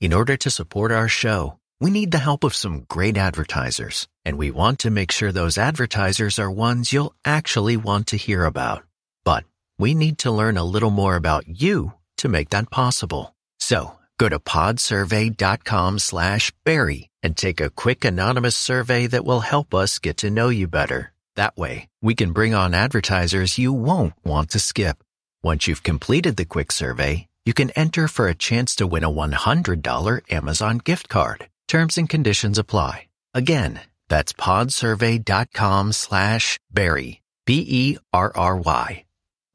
In order to support our show, we need the help of some great advertisers, and we want to make sure those advertisers are ones you'll actually want to hear about. But we need to learn a little more about you to make that possible. So go to podsurvey.com slash Berry and take a quick anonymous survey that will help us get to know you better. That way, we can bring on advertisers you won't want to skip. Once you've completed the quick survey, you can enter for a chance to win a $100 Amazon gift card. Terms and conditions apply. Again, that's podsurvey.com slash Berry, B-E-R-R-Y.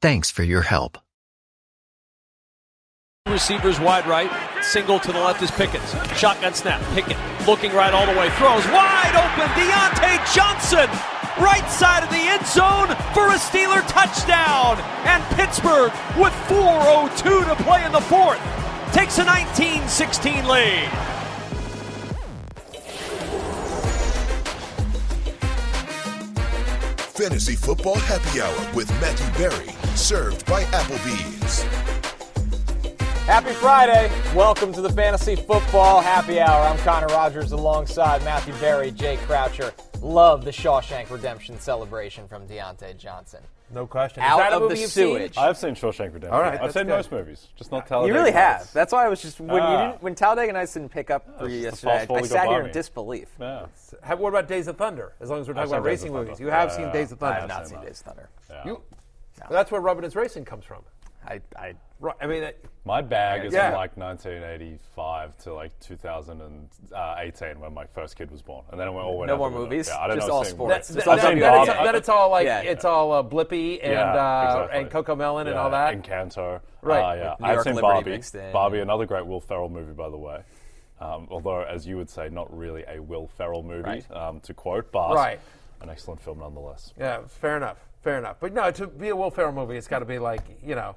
Thanks for your help. Receivers wide right, single to the left is Pickens. Shotgun snap, Pickett looking right all the way, throws wide open, Diontae Johnson, right side of the end zone for a Steeler touchdown. And Pittsburgh, with 4.02 to play in the fourth, takes a 19 16 lead. Fantasy Football Happy Hour with Matthew Berry, served by Applebee's. Happy Friday. Welcome to the Fantasy Football Happy Hour. I'm Connor Rogers alongside Matthew Berry, Jay Croucher. Love the Shawshank Redemption celebration from Diontae Johnson. No question. Out Is that a of movie the you've seen? sewage. I've seen Shawshank Redemption. All right, I've that's seen good. most movies, just not Talladega You really have. Nights. That's why I was just when you Ah. didn't when Talladega Nights didn't pick up for you just the yesterday. fast I forward sat got here by in me. disbelief. Yeah. How, what about Days of Thunder? As long as we're talking about seen Days racing of Thunder. movies, you have Yeah, seen. Days of Thunder. I have not seen seen. Days of Thunder. You, That's where Rubber Racing comes from. I, I Right. I mean, that- My bag is Yeah. from like 1985 to like 2018 when my first kid was born, and then it went all went No more movies? Yeah, I don't Just know. all sports. that's, Just that, all that, WRC. that it's, that it's all like Yeah. it's all uh, Blippi and Yeah, uh, exactly. and Cocomelon and Yeah, all that. Encanto. Right. Uh, yeah. I've seen Liberty Barbie. Barbie, another great Will Ferrell movie, by the way. Um, although, as you would say, not really a Will Ferrell movie, Right. um, to quote, but Right. an excellent film nonetheless. yeah, fair enough. Fair enough. But no, to be a Will Ferrell movie, it's got to be like you know.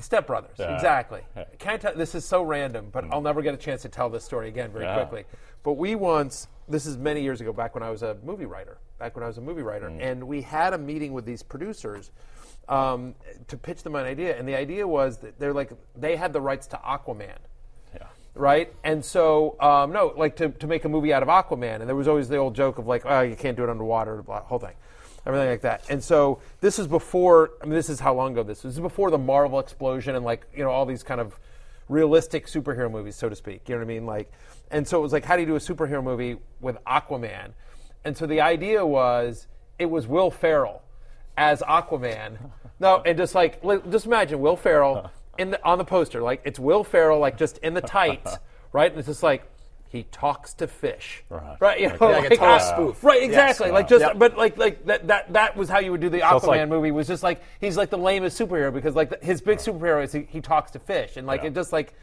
Step Brothers. Yeah. exactly. Yeah. Can't tell, this is so random, but I'll never get a chance to tell this story again very Yeah. quickly. But we once, this is many years ago, back when I was a movie writer, back when I was a movie writer, Mm. and we had a meeting with these producers um, to pitch them an idea, and the idea was that they're like they had the rights to Aquaman Yeah. right? And so, um, no, like to, to make a movie out of Aquaman, and there was always the old joke of like, oh, you can't do it underwater, blah, whole thing, everything like that. And so, this is before. I mean, this is how long ago this was. This is before the Marvel explosion and like you know all these kind of realistic superhero movies, so to speak. You know what I mean? Like, and so it was like, how do you do a superhero movie with Aquaman? And so the idea was, it was Will Ferrell as Aquaman. No, and just like just imagine Will Ferrell in the on the poster, like it's Will Ferrell, like just in the tights, right? And it's just like he talks to fish, uh-huh. Right. You know, Yeah, like a total spoof. right? Exactly. Yes. Like just, Yep. but like like that that that was how you would do the Aquaman like- movie. Was just like he's like the lamest superhero because like the, his big superhero is he, he talks to fish and like Yeah. it just like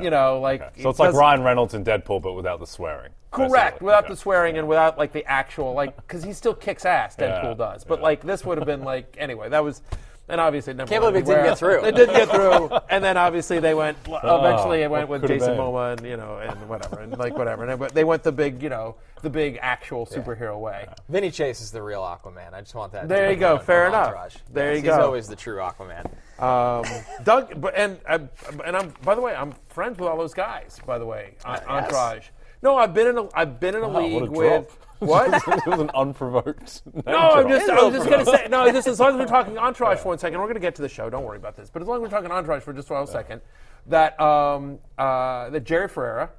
you know like Okay. it So it's like Ryan Reynolds in Deadpool, but without the swearing. Correct, basically. without Okay. the swearing and without like the actual like because he still kicks ass. Deadpool Yeah, does, but yeah. like this would have been like anyway. That was. And obviously, it never Can't went believe it didn't get through. It didn't get through, and then obviously they went. Eventually, it went with Jason been? Momoa and you know and whatever and like whatever. And they went the big you know the big actual superhero way. Vinny Chase is the real Aquaman. I just want that. There be you go. Fair enough. Entourage. There Yes, you He's always the true Aquaman. Um, Doug, but and uh, and I'm by the way, I'm friends with all those guys. By the way, on, yes? No, I've been in a I've been in a Wow, league a with drop. What? it was an unprovoked. No, I'm just, I was just going to say, no, just as long as we're talking Entourage for one second, we're going to get to the show. Don't worry about this. But as long as we're talking Entourage for just for a second, that um, uh, that Jerry Ferrara,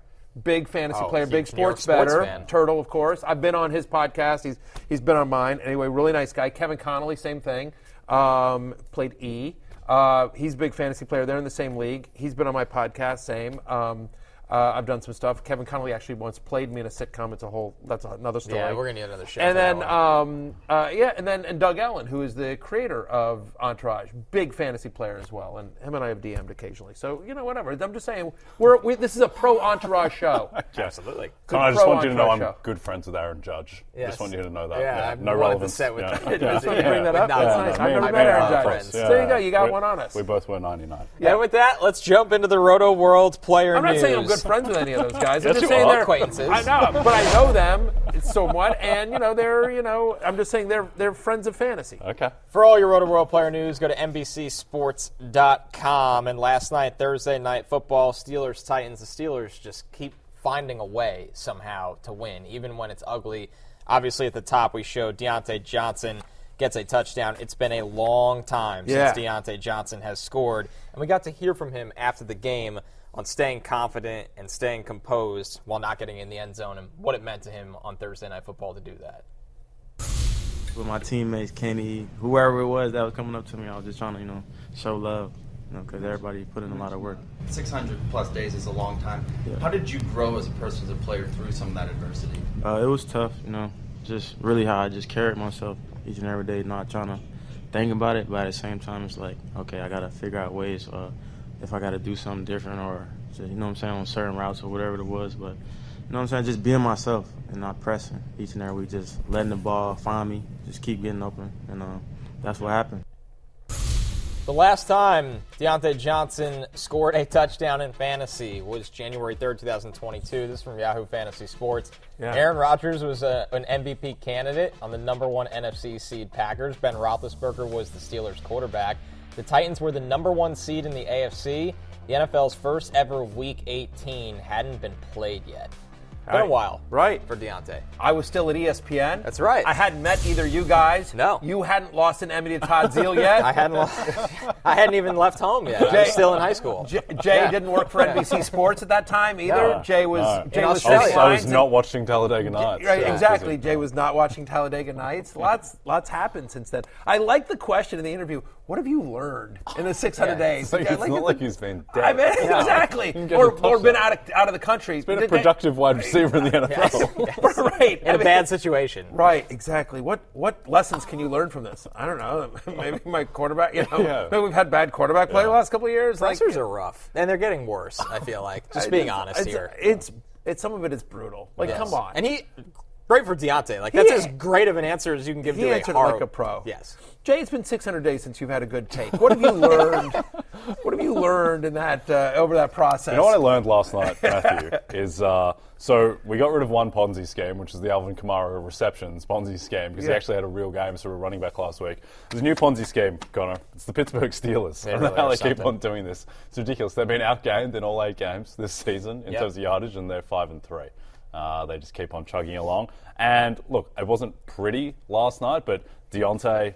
big fantasy Oh, player, big New York sports sports bettor, fan. Turtle, of course. I've been on his podcast. He's he's been on mine. Anyway, really nice guy. Kevin Connolly, same thing. Um, played E. Uh, he's a big fantasy player. They're in the same league. He's been on my podcast. Same. Um, Uh, I've done some stuff. Kevin Connolly actually once played me in a sitcom. It's a whole. That's another story. Yeah, we're gonna need another show. And then, um, uh, yeah, and then and Doug Ellin, who is the creator of Entourage, big fantasy player as well, and him and I have DM'd occasionally. So you know, whatever. I'm just saying, we're we, this is a pro Entourage show. absolutely. Con, I just want you to know I'm show. good friends with Aaron Judge. Yes. Just want you to know that. Yeah, I no wanted to relevance. set with yeah. Yeah. Just wanted bring that up. No, That's no, nice. no, I've never met Aaron Aaron Judge. friends. So there you go. You got We- one on us. We both were 99. And with that, let's jump into the Rotoworld player I'm not news. saying I'm good friends with any of those guys. I'm Yes, just you saying are. they're Acquaintances. I know, but I know them somewhat, and you know they're you know I'm just saying they're they're friends of fantasy. Okay. For all your Rotoworld player news, go to NBCSports.com. And last night, Thursday night football, Steelers Titans. The Steelers just keep finding a way somehow to win, even when it's ugly. Obviously, at the top, we showed Diontae Johnson gets a touchdown. It's been a long time Yeah. since Diontae Johnson has scored. And we got to hear from him after the game on staying confident and staying composed while not getting in the end zone and what it meant to him on Thursday Night Football to do that. with my teammates, Kenny, whoever it was that was coming up to me, I was just trying to, you know, show love, you know, because everybody put in a lot of work. 600 plus days is a long time. Yeah. How did you grow as a person, as a player, through some of that adversity? Uh, it was tough, you know, just really how I just carried myself each and every day, not trying to think about it, but at the same time, it's like, okay, I got to figure out ways uh, if I got to do something different or, just, you know what I'm saying, on certain routes or whatever it was. But, you know what I'm saying, just being myself and not pressing each and every week, just letting the ball find me, just keep getting open, and uh, that's what happened. The last time Diontae Johnson scored a touchdown in fantasy was January 3rd, 2022. This is from Yahoo Fantasy Sports. Yeah. Aaron Rodgers was a, an MVP candidate on the number one NFC seed Packers. Ben Roethlisberger was the Steelers' quarterback. The Titans were the number one seed in the AFC. The NFL's first ever Week 18 hadn't been played yet. Been a while, Right. for Diontae. I was still at ESPN. That's right. I hadn't met either you guys. No. You hadn't lost an enemy to Todd Zeal yet. I hadn't, lost. I hadn't even left home yet. I was still in high school. J- Jay Yeah. didn't work for NBC Sports at that time either. No. Jay was No. Jay In was I was, Australia. I was not watching Talladega Nights. Right, Yeah, exactly. Jay was not watching Talladega Nights. Lots, lots happened since then. I like the question in the interview. What have you learned in the 600 Yeah. days? It's like- I it's like not it- like he's been dead. I mean, No. exactly. Or, or been out of out of the country. He's been a productive wide receiver in the NFL. right. in I a mean, bad situation. Right, exactly. What what lessons can you learn from this? I don't know. Maybe my quarterback. You know, Yeah. maybe we've had bad quarterback play the last couple of years. Like, Pressers are rough, and they're getting worse. I feel like just I being just- honest it's, here. It's it's some of it is brutal. Like, Yes. come on. And he great for Diontae. Like that's He- as great of an answer as you can give he to answered a hard, like a pro. Yes. Jay, it's been 600 days since you've had a good take. What have you learned? what have you learned in that uh, over that process? You know what I learned last night, Matthew, is uh, so we got rid of one Ponzi scheme, which is the Alvin Kamara receptions Ponzi scheme, because he actually had a real game, sort of running back last week. There's a new Ponzi scheme, Connor. It's the Pittsburgh Steelers. They I don't know how are they keep on doing this. It's ridiculous. They've been outgained in all eight games this season in Yep. terms of yardage, and they're five and three. Uh, they just keep on chugging along. And look, it wasn't pretty last night, but Diontae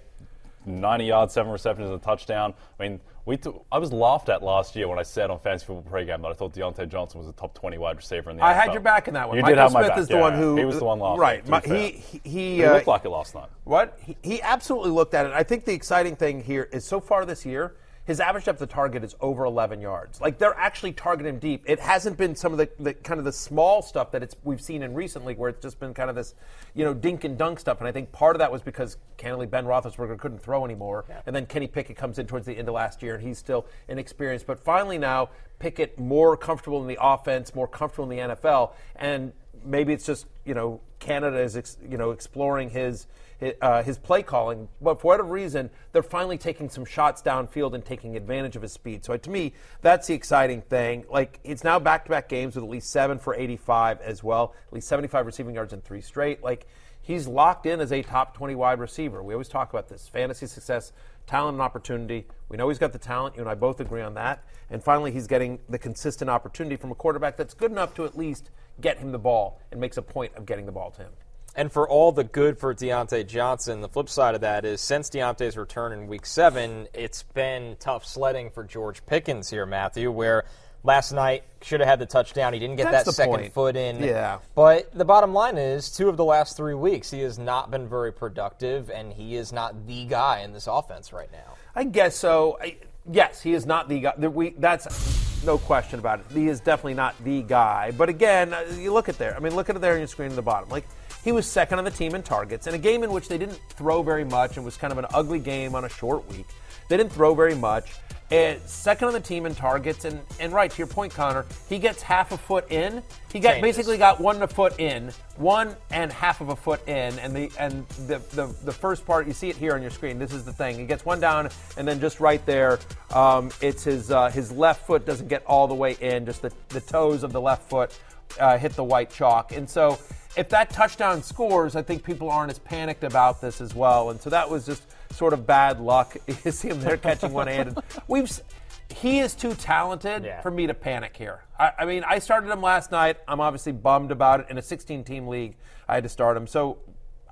90 yards, seven receptions, and a touchdown. I mean, we t- I was laughed at last year when I said on Fantasy Football Pregame that I thought Diontae Johnson was a top 20 wide receiver in the NFL. I had your back in that one. You Michael did have my Smith back. is the yeah, one who He was the one last Right. my- be he he, he, He uh, looked like it last night. What? He, he absolutely looked at it. I think the exciting thing here is so far this year, his average depth of target is over 11 yards. Like they're actually targeting him deep. It hasn't been some of the, the kind of the small stuff that it's we've seen in recently, where it's just been kind of this, you know, dink and dunk stuff. And I think part of that was because candidly Ben Roethlisberger couldn't throw anymore, and then Kenny Pickett comes in towards the end of last year, and he's still inexperienced. But finally now Pickett more comfortable in the offense, more comfortable in the NFL, and maybe it's just you know Canada is ex, you know exploring his, uh, his play calling, but for whatever reason they're finally taking some shots downfield and taking advantage of his speed. So to me, that's the exciting thing. Like it's now back-to-back games with at least seven for 85 as well, at least 75 receiving yards in three straight. Like he's locked in as a top 20 wide receiver. We always talk about this fantasy success, talent and opportunity. We know he's got the talent. You and I both agree on that. And finally, he's getting the consistent opportunity from a quarterback that's good enough to at least get him the ball and makes a point of getting the ball to him. And for all the good for Diontae Johnson, the flip side of that is since Diontae's return in week seven, it's been tough sledding for George Pickens here, Matthew, where last night should have had the touchdown. He didn't get That's that second point. foot in. Yeah. But the bottom line is two of the last three weeks, he has not been very productive, and he is not the guy in this offense right now. I guess so. I, Yes, he is not the guy. We, that's no question about it. He is definitely not the guy. But again, uh, you look at there. I mean, look at it there on your screen at the bottom. Like he was second on the team in targets in a game in which they didn't throw very much. and was kind of an ugly game on a short week. They didn't throw very much. And second on the team in targets, and, and right to your point, Connor, he gets half a foot in. He got Changes. basically got one a foot in, one and half of a foot in, and the and the, the the first part you see it here on your screen. This is the thing. He gets one down, and then just right there, um, it's his uh, his left foot doesn't get all the way in. Just the the toes of the left foot uh, hit the white chalk, and so if that touchdown scores, I think people aren't as panicked about this as well. And so that was just sort of bad luck. You see him there catching one handed. We've he is too talented Yeah. for me to panic here. I, I mean, I started him last night. I'm obviously bummed about it. In a 16 team league, I had to start him. So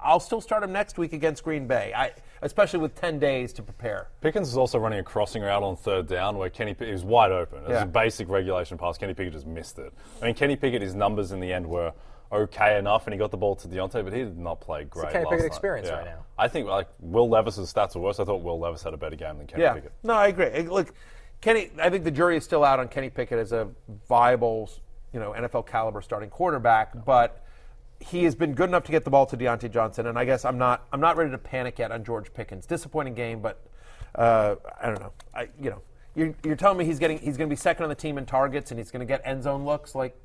I'll still start him next week against Green Bay, I, especially with 10 days to prepare. Pickens is also running a crossing route on third down where Kenny Pickett was wide open. It was Yeah. a basic regulation pass. Kenny Pickett just missed it. I mean, Kenny Pickett, his numbers in the end were okay enough, and he got the ball to Diontae, but he did not play great. Kenny Pickett night. experience Yeah. right now. I think like Will Levis's stats are worse. I thought Will Levis had a better game than Kenny Yeah. Pickett. No, I agree. Look, Kenny, I think the jury is still out on Kenny Pickett as a viable, you know, NFL caliber starting quarterback, but he has been good enough to get the ball to Diontae Johnson, and I guess I'm not I'm not ready to panic yet on George Pickens. Disappointing game, but uh, I don't know. I you know you're, you're telling me he's getting he's going to be second on the team in targets and he's going to get end zone looks like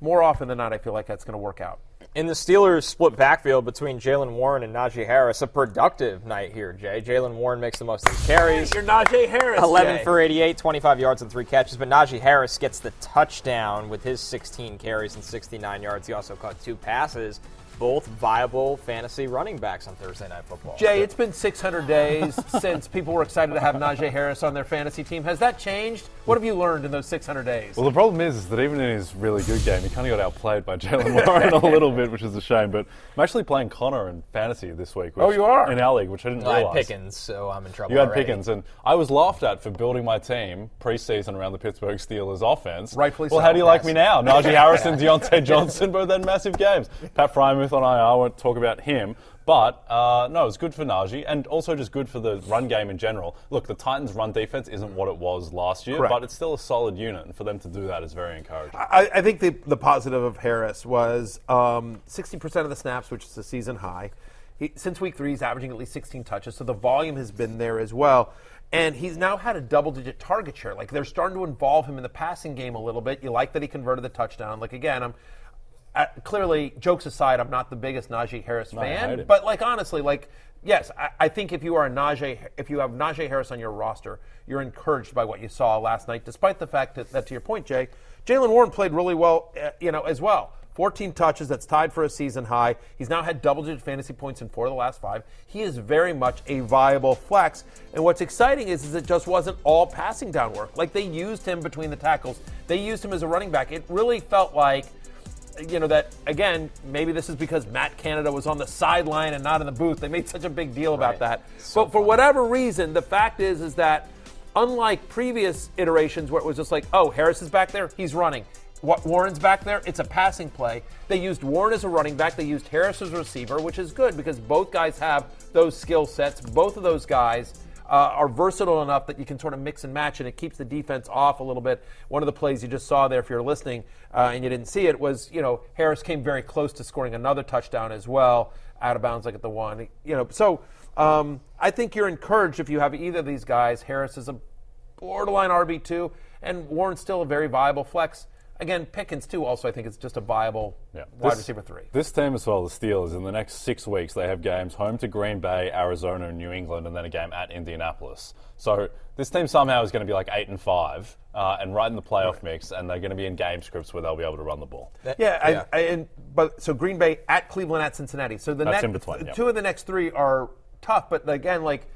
more often than not. I feel like that's going to work out. In the Steelers' split backfield between Jaylen Warren and Najee Harris, a productive night here, Jay. Jaylen Warren makes the most of his carries. You're Najee Harris. 11 Jay. for 88, 25 yards and three catches. But Najee Harris gets the touchdown with his 16 carries and 69 yards. He also caught two passes, both viable fantasy running backs on Thursday Night Football. Jay, it's been 600 days since people were excited to have Najee Harris on their fantasy team. Has that changed? What have you learned in those 600 days? Well, the problem is, is that even in his really good game, he kind of got outplayed by Jaylen Warren a little bit, which is a shame. But I'm actually playing Connor in fantasy this week. Oh, which, Oh, you are? in our league, which I didn't realize. I had realize. Pickens, so I'm in trouble. You had already. Pickens, and I was laughed at for building my team preseason around the Pittsburgh Steelers offense. Rightfully well, so, how do you like me now? Najee Harris and Diontae Johnson both had massive games. Pat Freiermuth on IR, I won't talk about him. But uh, no, it's good for Najee, and also just good for the run game in general. Look, the Titans' run defense isn't what it was last year, Correct. but it's still a solid unit, and for them to do that is very encouraging. I, I think the, the positive of Harris was um, 60% of the snaps, which is a season high. He, since week three, he's averaging at least 16 touches, so the volume has been there as well. And he's now had a double digit target share. Like they're starting to involve him in the passing game a little bit. You like that he converted the touchdown. Like again, I'm uh, clearly, jokes aside, I'm not the biggest Najee Harris fan, but like honestly, like yes, I, I think if you are a Najee, if you have Najee Harris on your roster, you're encouraged by what you saw last night. Despite the fact that, that to your point, Jay, Jaylen Warren played really well, uh, you know, as well. 14 touches, that's tied for a season high. He's now had double-digit fantasy points in four of the last five. He is very much a viable flex. And what's exciting is, is it just wasn't all passing down work. Like they used him between the tackles. They used him as a running back. It really felt like you know that again maybe this is because matt canada was on the sideline and not in the booth they made such a big deal about Right. that but for whatever reason the fact is is that unlike previous iterations where it was just like oh harris is back there he's running Wa- Warren's back there. It's a passing play. They used Warren as a running back. They used Harris as a receiver, which is good because both guys have those skill sets. Both of those guys uh, are versatile enough that you can sort of mix and match, and it keeps the defense off a little bit. One of the plays you just saw there, if you're listening uh, and you didn't see it, was you know Harris came very close to scoring another touchdown as well, out of bounds like at the one. You know, so um, I think you're encouraged if you have either of these guys. Harris is a borderline RB two, and Warren's still a very viable flex. Again, Pickens too. Also, I think it's just a viable Yeah. wide This- receiver three. This team as well, the Steelers, in the next six weeks, they have games home to Green Bay, Arizona, and New England, and then a game at Indianapolis. So this team somehow is going to be like eight and five, uh, and right in the playoff mix, and they're going to be in game scripts where they'll be able to run the ball. Yeah, I, I, and but so Green Bay at Cleveland at Cincinnati. So the That's next in between, yeah. two of the next three are tough, but again, like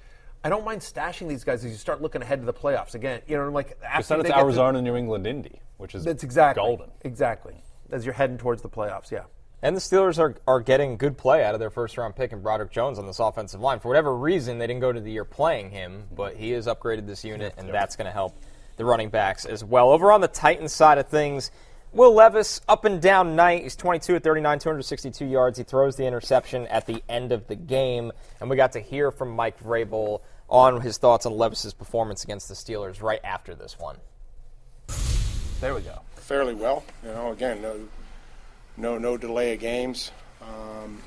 I don't mind stashing these guys as you start looking ahead to the playoffs. Again, you know, like after it's get to- Arizona, New England, Indy, which is That's exactly golden. Exactly as you're heading towards the playoffs. Yeah. And the Steelers are, are getting good play out of their first round pick in Broderick Jones on this offensive line. For whatever reason, they didn't go to the year playing him, but he has upgraded this unit, and that's going to help the running backs as well. Over on the Titans side of things, Will Levis, up and down night. He's 22 at 39, 262 yards. He throws the interception at the end of the game, and we got to hear from Mike Vrabel on his thoughts on Levis's performance against the Steelers right after this one. There we go. fairly well. You know, again, no, no, no delay of games, um,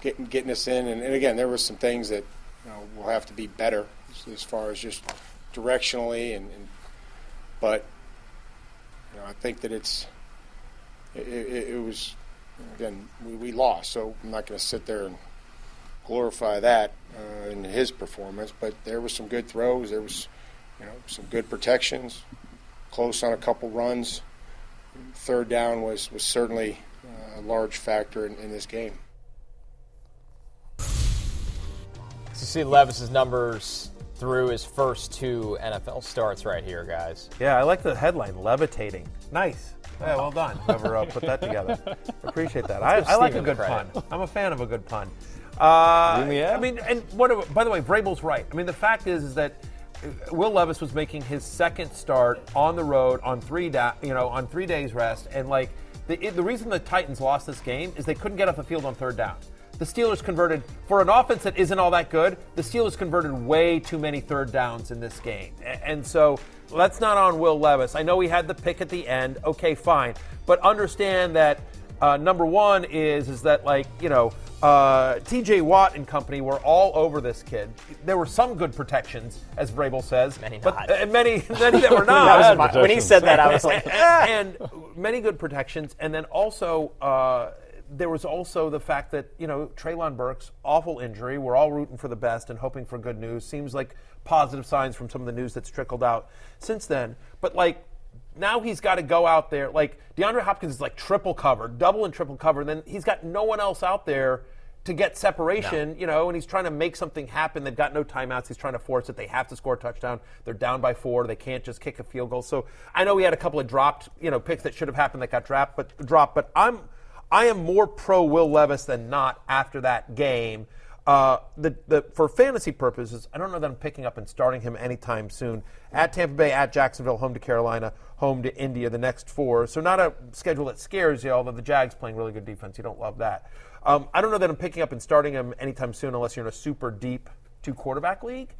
getting getting us in, and, and again, there were some things that you know will have to be better as, as far as just directionally, and, and but you know, I think that it's it, it, it was again we, we lost, so I'm not going to sit there and glorify that uh, in his performance, but there was some good throws, there was you know some good protections, close on a couple runs third down was, was certainly uh, a large factor in, in this game. So you see Levis's numbers through his first two NFL starts right here, guys. Yeah, I like the headline, levitating. Nice. Yeah, well done. Whoever uh, put that together. Appreciate that. I, I like a good pun. I'm a fan of a good pun. Uh, In the? I mean, and what? By the way, Vrabel's right. I mean, the fact is, is that Will Levis was making his second start on the road on three, da- you know, on three days rest, and like the it, the reason the Titans lost this game is they couldn't get off the field on third down. The Steelers converted for an offense that isn't all that good. The Steelers converted way too many third downs in this game, A- and so that's not on Will Levis. I know he had the pick at the end. Okay, fine, but understand that uh, number one is is that like you know uh, T.J. Watt and company were all over this kid. There were some good protections, as Vrabel says, Many but uh, many many that were not. That my- when he said that, I was like, and many good protections, and then also uh, there was also the fact that you know Treylon Burks awful injury. We're all rooting for the best and hoping for good news. Seems like positive signs from some of the news that's trickled out since then. But like now he's got to go out there. Like DeAndre Hopkins is like triple covered, double and triple covered. And then he's got no one else out there to get separation, you know, and he's trying to make something happen. They've got no timeouts. He's trying to force it. They have to score a touchdown. They're down by four. They can't just kick a field goal. So I know he had a couple of dropped, you know, picks that should have happened that got dropped, but dropped. But I'm I am more pro Will Levis than not after that game. Uh, the, the, for fantasy purposes, I don't know that I'm picking up and starting him anytime soon. At Tampa Bay, at Jacksonville, home to Carolina, home to India, the next four. So not a schedule that scares you, although the Jags playing really good defense. You don't love that. Um, I don't know that I'm picking up and starting him anytime soon unless you're in a super deep two quarterback league.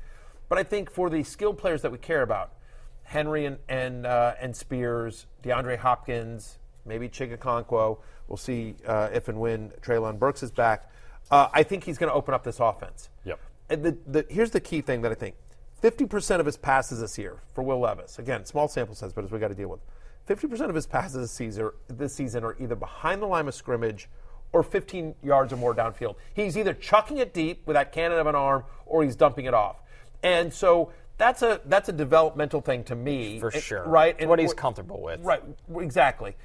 But I think for the skilled players that we care about, Henry and and, uh, and Spears, DeAndre Hopkins, maybe Chig Okonkwo. We'll see uh, if and when Treylon Burks is back. Uh, I think he's going to open up this offense. Yep. And the, the, here's the key thing that I think: 50% of his passes this year for Will Levis. Again, small sample size, but as we got to deal with. 50% of his passes this season, this season are either behind the line of scrimmage or 15 yards or more downfield. He's either chucking it deep with that cannon of an arm or he's dumping it off. And so that's a that's a developmental thing to me, For And- sure. right? It's what he's comfortable with. Right, exactly.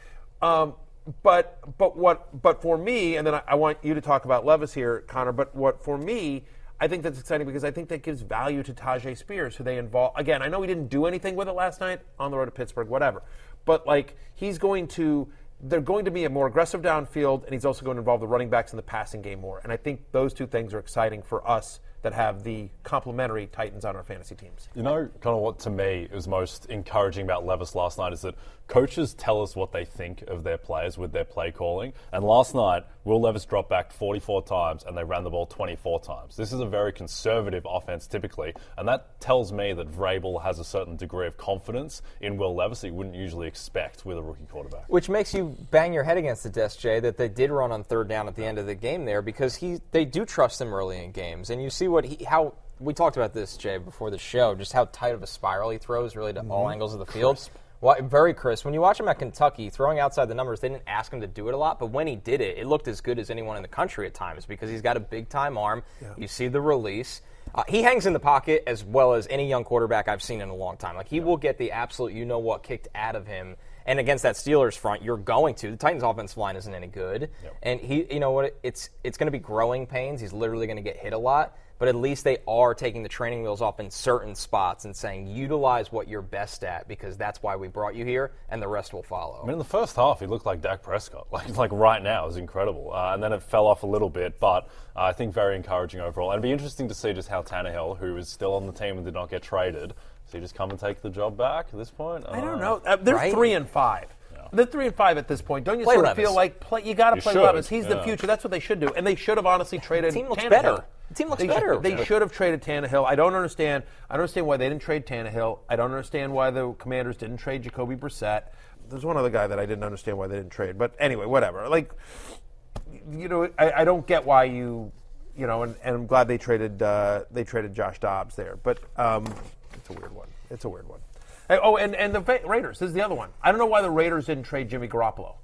Um, but but what but for me, and then I, I want you to talk about Levis here, Connor. But what for me, I think that's exciting because I think that gives value to Tyjae Spears, who they involve. Again, I know he didn't do anything with it last night on the road to Pittsburgh, whatever. But like he's going to. They're going to be a more aggressive downfield, and he's also going to involve the running backs in the passing game more. And I think those two things are exciting for us that have the complementary Titans on our fantasy teams. You know, kind of what to me was most encouraging about Levis last night is that coaches tell us what they think of their players with their play calling. And last night, Will Levis dropped back 44 times and they ran the ball 24 times. This is a very conservative offense typically, and that tells me that Vrabel has a certain degree of confidence in Will Levis that you wouldn't usually expect with a rookie quarterback. Which makes you bang your head against the desk, Jay, that they did run on third down at the end of the game there because he they do trust him early in games, and you see what he how we talked about this, Jay, before the show, just how tight of a spiral he throws really to all mm-hmm. angles of the field. Well, very crisp. When you watch him at Kentucky throwing outside the numbers, they didn't ask him to do it a lot, but when he did it, it looked as good as anyone in the country at times because he's got a big time arm. You see the release. Uh, he hangs in the pocket as well as any young quarterback I've seen in a long time. Like he will get the absolute you know what kicked out of him. And against that Steelers front, you're going to. The Titans' offensive line isn't any good, and he, you know what? It's it's going to be growing pains. He's literally going to get hit a lot, but at least they are taking the training wheels off in certain spots and saying utilize what you're best at because that's why we brought you here, and the rest will follow. I mean, in the first half, he looked like Dak Prescott. Like, like right now, it was incredible. Uh, and then it fell off a little bit, but uh, I think very encouraging overall. And it'd be interesting to see just how Tannehill, who is still on the team and did not get traded, so he just come and take the job back at this point? I don't know. Uh, they're Right? three and five. They're three and five at this point. Don't you Play sort of Levis. feel like play, you got to play should, Levis? He's the future. That's what they should do. And they should have honestly traded. team looks Tannehill. better. The team looks they better. Should, they Yeah. should have traded Tannehill. I don't understand. I don't understand why they didn't trade Tannehill. I don't understand why the Commanders didn't trade Jacoby Brissett. There's one other guy that I didn't understand why they didn't trade. But anyway, whatever. Like, you know, I, I don't get why you, you know, and, and I'm glad they traded uh, they traded Josh Dobbs there. But um, it's a weird one. It's a weird one. Hey, oh, and, and the Va- Raiders. This is the other one. I don't know why the Raiders didn't trade Jimmy Garoppolo.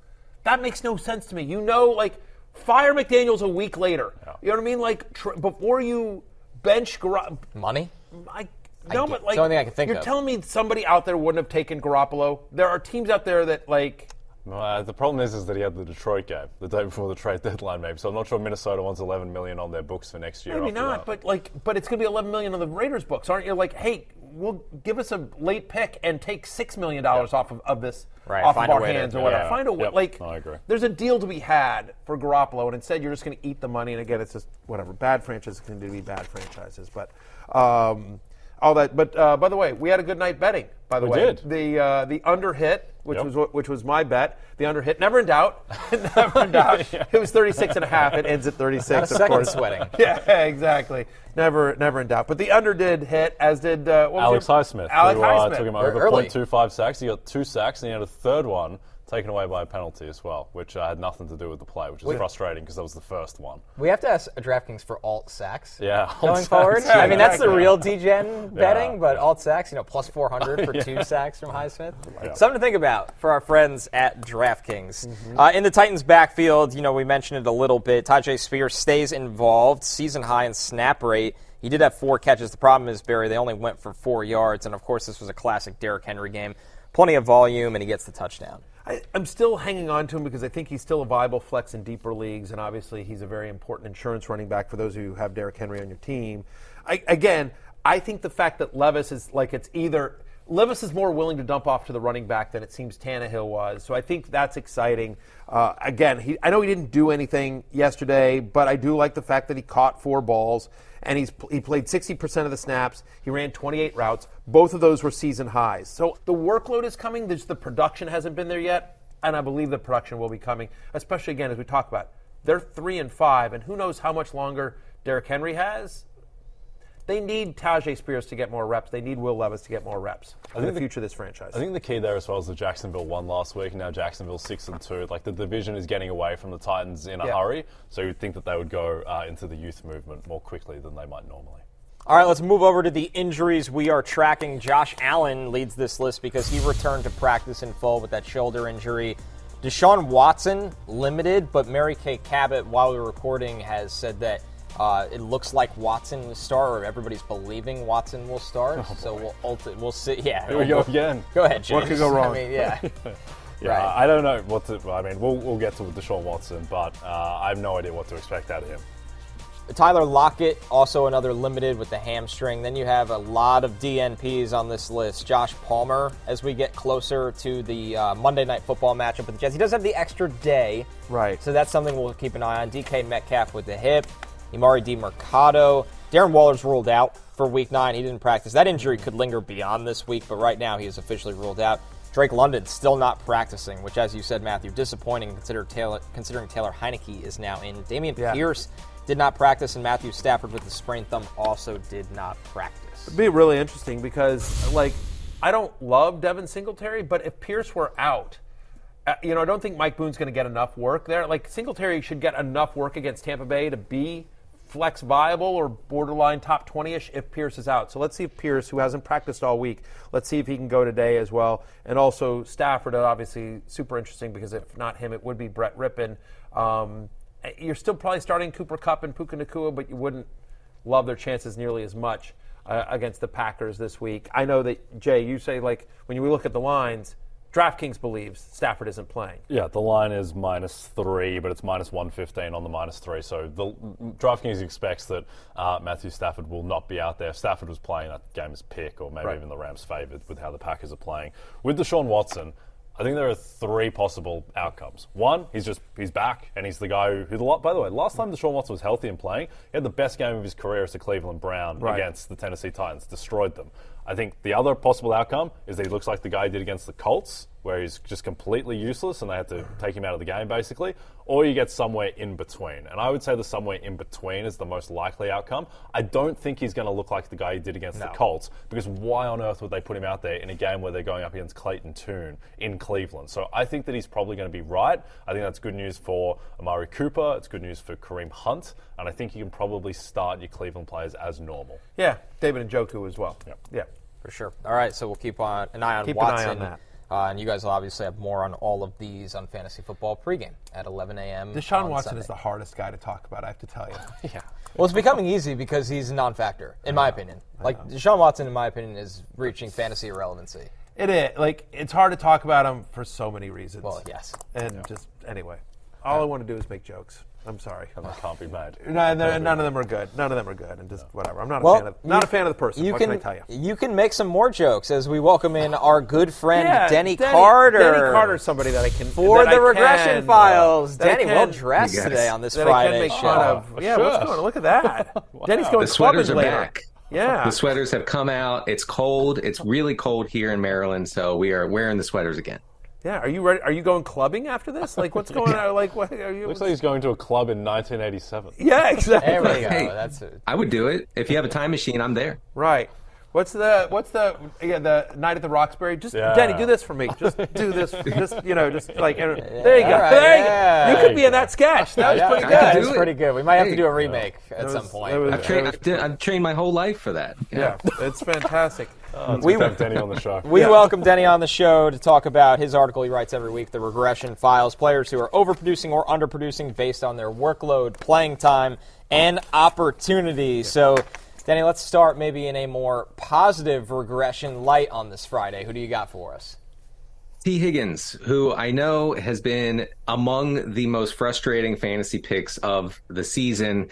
That makes no sense to me. You know, like fire McDaniels a week later. You know what I mean? Like tr- before you bench Garoppolo. Money? I, no, but it's like the only thing I can think you're of. telling me somebody out there wouldn't have taken Garoppolo. There are teams out there that like. Uh, the problem is, is that he had the Detroit game the day before the trade deadline, maybe. So I'm not sure Minnesota wants 11 million on their books for next year. Maybe not, that. but like, but it's going to be 11 million on the Raiders books, aren't you? Like, hey, we'll give us a late pick and take six million dollars off of, of this Right, off find of our way to- hands or whatever. Yeah. Find a way. Yep, Like, I agree. there's a deal to be had for Garoppolo, and instead you're just going to eat the money. And again, it's just whatever. Bad franchises can be bad franchises, but. Um, all that, but uh, by the way, we had a good night betting. By the We way, did. the uh, the under hit, which Yep. was which was my bet. The under hit, never in doubt, never in doubt. It was 36 and a half. It ends at 36. Not a of second course. sweating. Yeah, exactly. Never, never in doubt. But the under did hit, as did uh, what was Alex your- Highsmith, Alex who uh, Highsmith. took him over early. 0.25 sacks. He got two sacks, and he had a third one taken away by a penalty as well, which uh, had nothing to do with the play, which is frustrating because that was the first one. We have to ask DraftKings for alt sacks. Yeah, Going sacks. forward, Yeah, I mean that's the real DGen betting, Yeah, but alt sacks, you know, plus 400 for two sacks from Highsmith. Something to think about for our friends at DraftKings. Mm-hmm. Uh, in the Titans' backfield, you know, we mentioned it a little bit. Tyjae Spears stays involved, season high in snap rate. He did have four catches. The problem is Berry; they only went for four yards, and of course, this was a classic Derrick Henry game. Plenty of volume, and he gets the touchdown. I, I'm still hanging on to him because I think he's still a viable flex in deeper leagues, and obviously he's a very important insurance running back for those who have Derrick Henry on your team. I, again, I think the fact that Levis is like it's either Levis is more willing to dump off to the running back than it seems Tannehill was, so I think that's exciting. Uh, again, he, I know he didn't do anything yesterday, but I do like the fact that he caught four balls and he's he played 60% of the snaps. He ran 28 routes. Both of those were season highs. So the workload is coming. There's the production hasn't been there yet, and I believe the production will be coming. Especially again as we talk about, they're three and five, and who knows how much longer Derrick Henry has. They need Tyjae Spears to get more reps. They need Will Levis to get more reps in the think the- future of this franchise. I think the key there as well is the Jacksonville won last week. Now Jacksonville six and two. Like the division is getting away from the Titans in a Yeah. hurry, so you'd think that they would go uh, into the youth movement more quickly than they might normally. All right, let's move over to the injuries we are tracking. Josh Allen leads this list because he returned to practice in full with that shoulder injury. Deshaun Watson, limited, but Mary Kay Cabot, while we we're recording, has said that uh, it looks like Watson will start, or everybody's believing Watson will start. so we'll ulti- we'll see. Yeah, Here we go again. Go ahead, James. What could go wrong? I mean, yeah. Yeah, Right. I don't know what to. I mean, we'll, we'll get to Deshaun Watson, but uh, I have no idea what to expect out of him. Tyler Lockett, also another limited with the hamstring. Then you have a lot of DNPs on this list. Josh Palmer, as we get closer to the uh, Monday Night Football matchup with the Jets, he does have the extra day, Right. So that's something we'll keep an eye on. DK Metcalf with the hip, Emari Demercado, Darren Waller's ruled out for Week Nine. He didn't practice. That injury could linger beyond this week, but right now he is officially ruled out. Drake London still not practicing, which, as you said, Matthew, disappointing. Consider Taylor, considering Taylor Heinicke is now in. Dameon Yeah. Pierce did not practice, and Matthew Stafford with the sprained thumb also did not practice. It'd be really interesting because, like, I don't love Devin Singletary, but if Pierce were out, uh, you know, I don't think Mike Boone's going to get enough work there. Like, Singletary should get enough work against Tampa Bay to be flex viable or borderline top 20 ish if Pierce is out. So let's see if Pierce, who hasn't practiced all week, let's see if he can go today as well. And also, Stafford, obviously, super interesting because if not him, it would be Brett Rypien. Um, you're still probably starting Cooper Kupp and Puka Nacua, but you wouldn't love their chances nearly as much uh, against the Packers this week. I know that Jay, you say like when you look at the lines, DraftKings believes Stafford isn't playing. Yeah, the line is minus three, but it's minus 115 on the minus three. So the DraftKings expects that uh, Matthew Stafford will not be out there. If Stafford was playing, that game is pick, or maybe Right. even the Rams favored with how the Packers are playing. With Deshaun Watson, I think there are three possible outcomes. One, he's just he's back, and he's the guy who, who by the way, last time Deshaun Watson was healthy and playing, he had the best game of his career as a Cleveland Brown Right. against the Tennessee Titans, destroyed them. I think the other possible outcome is that he looks like the guy he did against the Colts, where he's just completely useless and they had to take him out of the game basically, or you get somewhere in between. And I would say the somewhere in between is the most likely outcome. I don't think he's going to look like the guy he did against the Colts because why on earth would they put him out there in a game where they're going up against Clayton Tune in Cleveland? So I think that he's probably going to be right. I think that's good news for Amari Cooper. It's good news for Kareem Hunt, and I think you can probably start your Cleveland players as normal. Yeah, David Njoku as well. Yep. Yeah. For sure. All right, so we'll keep on an eye on Keep an eye Watson. on that. Uh, and you guys will obviously have more on all of these on Fantasy Football pregame at 11 a.m. Deshaun on Watson Sunday. is the hardest guy to talk about, I have to tell you. Yeah. Well, it's becoming easy because he's a non-factor, in my opinion. Like Deshaun Watson, in my opinion, is reaching fantasy irrelevancy. It is. Like, it's hard to talk about him for so many reasons. Well, yes. And just, anyway. All I want to do is make jokes. I'm sorry. That can't be made. No, no, none of them are good. None of them are good, and just whatever. I'm not a fan of not you- a fan of the person. You what can, can I tell you? You can make some more jokes as we welcome in our good friend Yeah, Denny, Denny- Carter. Denny Carter's somebody that I can for the I regression can, uh, files. that I Denny, can- well dressed Yes. today on this that I Friday can make show. fun of. Yeah, what's going on? Look at that. Denny's going The sweaters clubbing are later. back. Yeah. The sweaters have come out. It's cold. It's really cold here in Maryland, so we are wearing the sweaters again. Yeah. Are you ready? Are you going clubbing after this? Like, what's going on? Like, what are you? Looks like he's going to a club in 1987. yeah, exactly. There we go. Hey. That's it. I would do it if you have a time machine. I'm there. Right. What's the what's the yeah the night at the Roxbury? Just Yeah. Denny, do this for me. Just do this. just you know, just like there you go. All right, there you yeah. go. You could be in that sketch. That was Yeah, pretty I good. could do pretty good. We might have to do a remake at That some point. was- I've trained. I've, done- I've trained my whole life for that. Yeah, it's fantastic. Oh, we, Have Denny on the show. we Yeah. welcome Denny on the show to talk about his article he writes every week, The Regression Files, players who are overproducing or underproducing based on their workload, playing time, and opportunity. So, Denny, let's start maybe in a more positive regression light on this Friday. Who do you got for us? Tee Higgins, who I know has been among the most frustrating fantasy picks of the season.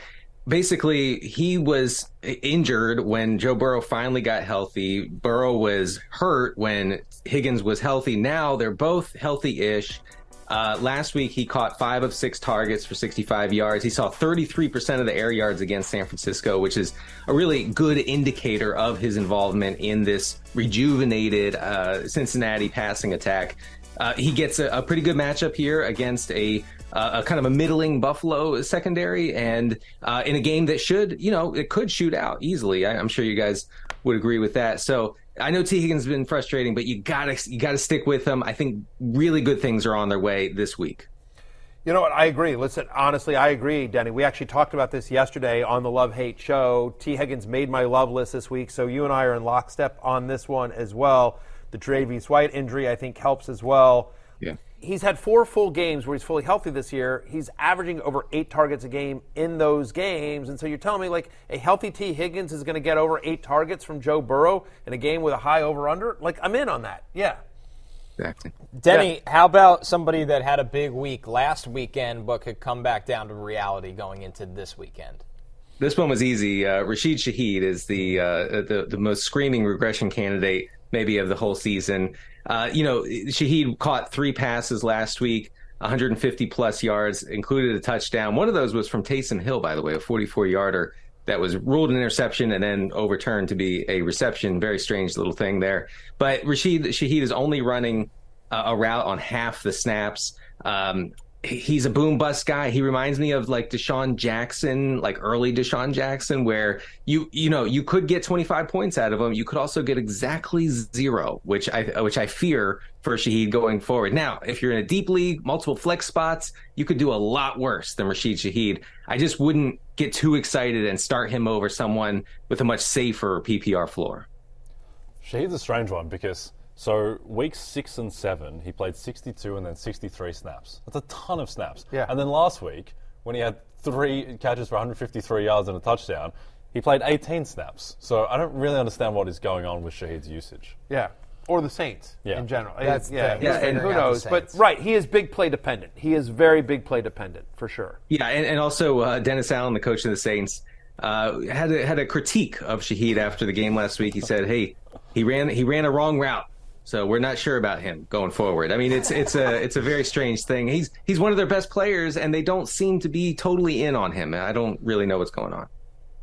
Basically, he was injured when Joe Burrow finally got healthy. Burrow was hurt when Higgins was healthy. Now they're both healthy ish. Uh, last week, he caught five of six targets for 65 yards. He saw 33% of the air yards against San Francisco, which is a really good indicator of his involvement in this rejuvenated uh, Cincinnati passing attack. Uh, he gets a, a pretty good matchup here against a, uh, a kind of a middling Buffalo secondary, and uh, in a game that should, you know, it could shoot out easily. I, I'm sure you guys would agree with that. So I know Tee Higgins has been frustrating, but you gotta you gotta stick with him. I think really good things are on their way this week. You know what? I agree. Listen, honestly, I agree, Denny. We actually talked about this yesterday on the Love Hate Show. Tee Higgins made my love list this week, so you and I are in lockstep on this one as well. The Tre'Davious White injury, I think, helps as well. Yeah. He's had four full games where he's fully healthy this year. He's averaging over eight targets a game in those games. And so you're telling me, like, a healthy Tee Higgins is going to get over eight targets from Joe Burrow in a game with a high over under? Like, I'm in on that. Yeah. Exactly. Denny, how about somebody that had a big week last weekend but could come back down to reality going into this weekend? This one was easy. Uh, Rashid Shaheed is the, uh, the the most screaming regression candidate maybe of the whole season. Uh, you know, Shaheed caught three passes last week, 150 plus yards, included a touchdown. One of those was from Taysom Hill, by the way, a 44 yarder that was ruled an interception and then overturned to be a reception. Very strange little thing there. But Rashid Shaheed is only running uh, a route on half the snaps. Um, he's a boom bust guy. He reminds me of like DeSean Jackson, like early DeSean Jackson, where you you know you could get 25 points out of him. You could also get exactly zero, which I which I fear for Shaheed going forward. Now, if you're in a deep league, multiple flex spots, you could do a lot worse than Rashid Shaheed. I just wouldn't get too excited and start him over someone with a much safer PPR floor. Shaheed's a strange one because so weeks six and seven, he played 62 and then 63 snaps. That's a ton of snaps. Yeah. And then last week, when he had three catches for 153 yards and a touchdown, he played 18 snaps. So I don't really understand what is going on with Shaheed's usage. Yeah. Or the Saints Yeah. in general. That's yeah, the- yeah, he's and who figuring out the knows? But right, he is big play dependent. He is very big play dependent for sure. Yeah, and, and also uh, Dennis Allen, the coach of the Saints, uh, had a, had a critique of Shaheed after the game last week. He said, "Hey, he ran he ran a wrong route, so we're not sure about him going forward." I mean, it's it's a it's a very strange thing. He's he's one of their best players, and they don't seem to be totally in on him. I don't really know what's going on.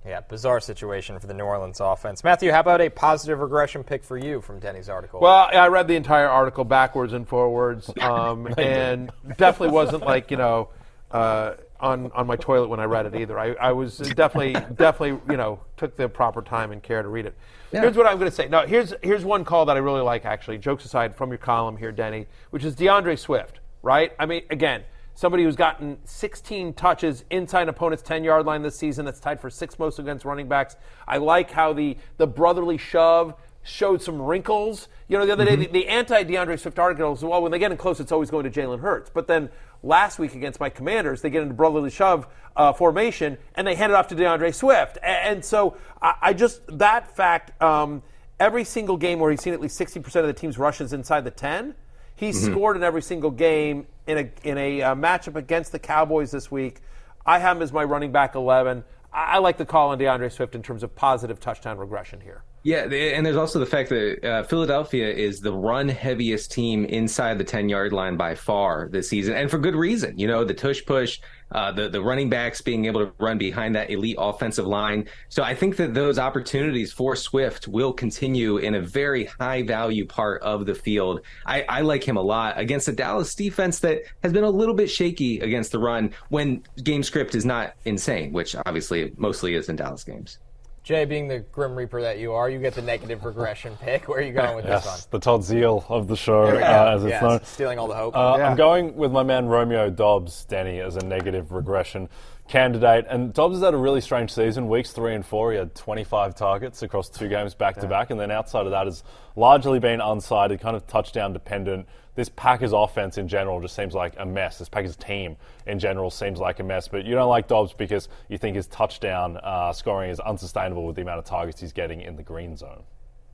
Yeah, bizarre situation for the New Orleans offense. Matthew, how about a positive regression pick for you from Denny's article? Well, I read the entire article backwards and forwards, um, and definitely wasn't like you know uh, on on my toilet when I read it either. I, I was definitely definitely you know took the proper time and care to read it. Yeah. Here's what I'm going to say. No, here's here's one call that I really like actually. Jokes aside, from your column here, Denny, which is D'Andre Swift. Right? I mean, again, somebody who's gotten 16 touches inside an opponent's 10 yard line this season. That's tied for sixth most against running backs. I like how the the brotherly shove showed some wrinkles. You know, the other day, mm-hmm. the, the anti D'Andre Swift article was, well, when they get in close, it's always going to Jalen Hurts. But then last week against my commanders, they get into brotherly shove uh, formation and they hand it off to D'Andre Swift. A- And, so I, I just, that fact, um, every single game where he's seen at least 60% of the team's rushes inside the 10, he's Mhm. scored in every single game in a, in a uh, matchup against the Cowboys this week. I have him as my running back 11. I, I like the call on D'Andre Swift in terms of positive touchdown regression here. Yeah, and there's also the fact that uh, Philadelphia is the run heaviest team inside the 10 yard line by far this season, and for good reason. You know, the tush push, uh, the, the running backs being able to run behind that elite offensive line. So I think that those opportunities for Swift will continue in a very high value part of the field. I, I like him a lot against a Dallas defense that has been a little bit shaky against the run when game script is not insane, which obviously mostly is in Dallas games. Jay, being the grim reaper that you are, you get the negative regression pick. Where are you going with this one? Yes, the Todd Zeal of the show, There uh, as it's Yes, known. stealing all the hope. Uh, Yeah. I'm going with my man Romeo Doubs, Danny, as a negative regression candidate. And Doubs has had a really strange season. Weeks three and four, he had 25 targets across two games back to back. And then outside of that, has largely been unsighted, kind of touchdown dependent. This Packers offense in general just seems like a mess. This Packers team in general seems like a mess. But you don't like Doubs because you think his touchdown uh, scoring is unsustainable with the amount of targets he's getting in the green zone.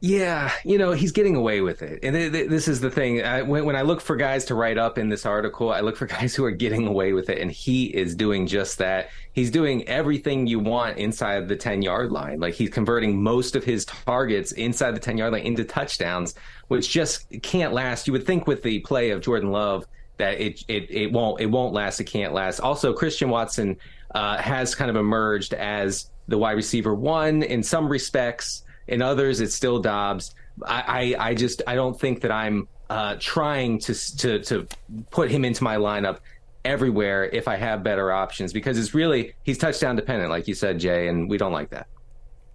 Yeah, you know, he's getting away with it. And th- th- this is the thing. I, when, when I look for guys to write up in this article, I look for guys who are getting away with it. And he is doing just that. He's doing everything you want inside the 10 yard line. Like he's converting most of his targets inside the 10 yard line into touchdowns, which just can't last. You would think with the play of Jordan Love that it, it, it won't, it won't last. It can't last. Also, Christian Watson uh, has kind of emerged as the wide receiver one in some respects. In others, it's still Doubs. I, I, I just I don't think that I'm uh, trying to to to put him into my lineup everywhere if I have better options because it's really he's touchdown dependent, like you said, Jay, and we don't like that.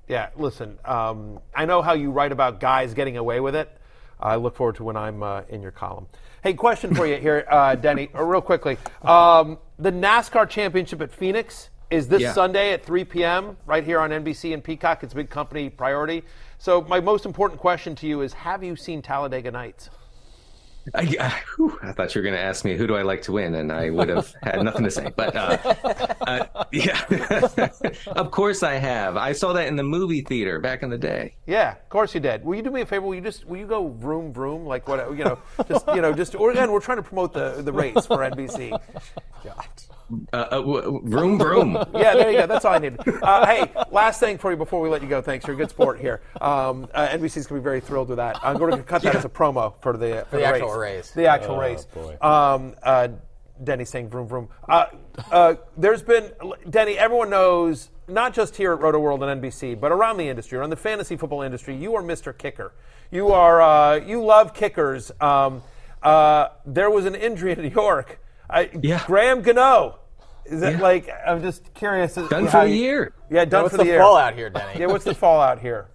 Yeah, listen, um, I know how you write about guys getting away with it. I look forward to when I'm uh, in your column. Hey, question for you here, uh, Denny, uh, real quickly. Um, the NASCAR Championship at Phoenix is this Yeah. Sunday at 3 p.m. right here on NBC and Peacock. It's a big company priority. So, my most important question to you is Have you seen Talladega Nights? I, I, whew, I thought you were going to ask me who do I like to win, and I would have had nothing to say. But uh, uh, yeah, of course I have. I saw that in the movie theater back in the day. Yeah, of course you did. Will you do me a favor? Will you just will you go vroom vroom like what you know? Just you know, just or again, we're trying to promote the the race for NBC. Uh, uh, w- w- vroom vroom. yeah, there you go. That's all I need. Uh, hey, last thing for you before we let you go. Thanks. You're a good sport here. Um, uh, NBC's going to be very thrilled with that. I'm going to cut that as a promo for the for, the actual race. The actual Oh, race. boy. Um, uh, Denny saying vroom vroom. Uh, uh, there's been Denny. Everyone knows not just here at Rotoworld and NBC, but around the industry, around the fantasy football industry. You are Mr. Kicker. You are. Uh, you love kickers. Um, uh, there was an injury in New York. I, Yeah. Graham Gano. Is it Yeah. like I'm just curious? Done for the you- year. Yeah, done what's for the, the year. fallout here, Denny? Yeah, what's the fallout here?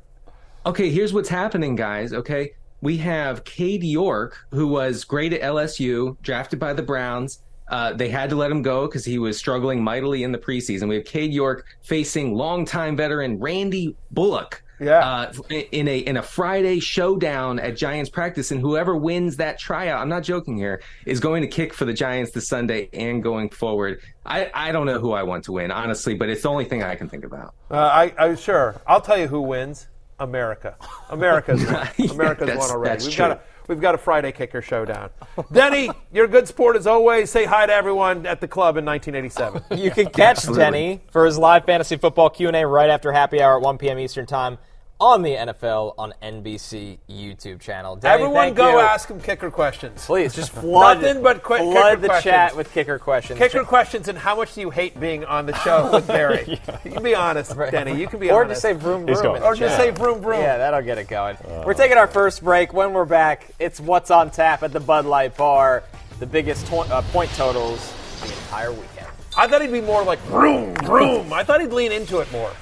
Okay, here's what's happening, guys. Okay, we have Cade York, who was great at LSU, drafted by the Browns. Uh, they had to let him go because he was struggling mightily in the preseason. We have Cade York facing longtime veteran Randy Bullock. Yeah. Uh, in a in a Friday showdown at Giants practice, and whoever wins that tryout, I'm not joking here, is going to kick for the Giants this Sunday and going forward. I, I don't know who I want to win, honestly, but it's the only thing I can think about. Uh, I, I sure. I'll tell you who wins. America. America's won. America's that's- won already. that's We've true. got a we've got a Friday kicker showdown. Denny, you're a good sport as always. Say hi to everyone at the club in 1987. You can catch Absolutely. Denny for his live fantasy football Q&A right after happy hour at 1 p.m. Eastern Time on the NFL on NBC YouTube channel. Danny, Everyone go you. ask him kicker questions. Please, just flood, Nothing but quick flood kicker the questions. chat with kicker questions. Kicker questions and how much do you hate being on the show with Berry? You can be honest, Denny. You can be honest. or honest. just say vroom vroom. He's going. in the Or just say vroom vroom. Yeah, that'll get it going. We're taking our first break. When we're back, it's what's on tap at the Bud Light Bar. The biggest to- uh, point totals the entire weekend. I thought he'd be more like vroom vroom. I thought he'd lean into it more.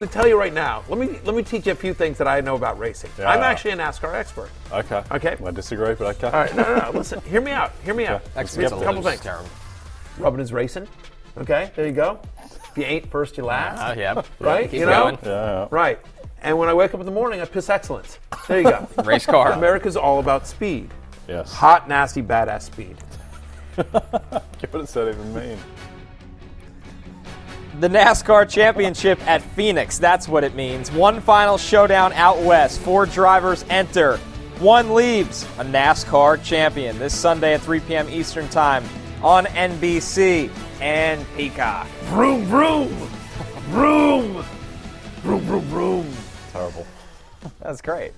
To tell you right now, let me let me teach you a few things that I know about racing. Yeah. I'm actually a NASCAR expert. Okay. Okay. I disagree, but okay. All right, no, no, no. Listen, hear me out. Hear me out. Let's Here's a couple things. Terrible. Rubbing is racing. Okay, there you go. If you ain't first, you last. Uh, yeah. Right? Keep you know? going. Yeah, yeah. Right. And when I wake up in the morning, I piss excellence. There you go. Race car. America's all about speed. Yes. Hot, nasty, badass speed. What does that even mean? The NASCAR Championship at Phoenix. That's what it means. One final showdown out west. Four drivers enter. One leaves. A NASCAR champion. This Sunday at 3 p.m. Eastern Time on NBC and Peacock. Vroom, vroom. Vroom. Vroom, vroom, vroom. Terrible. That's great.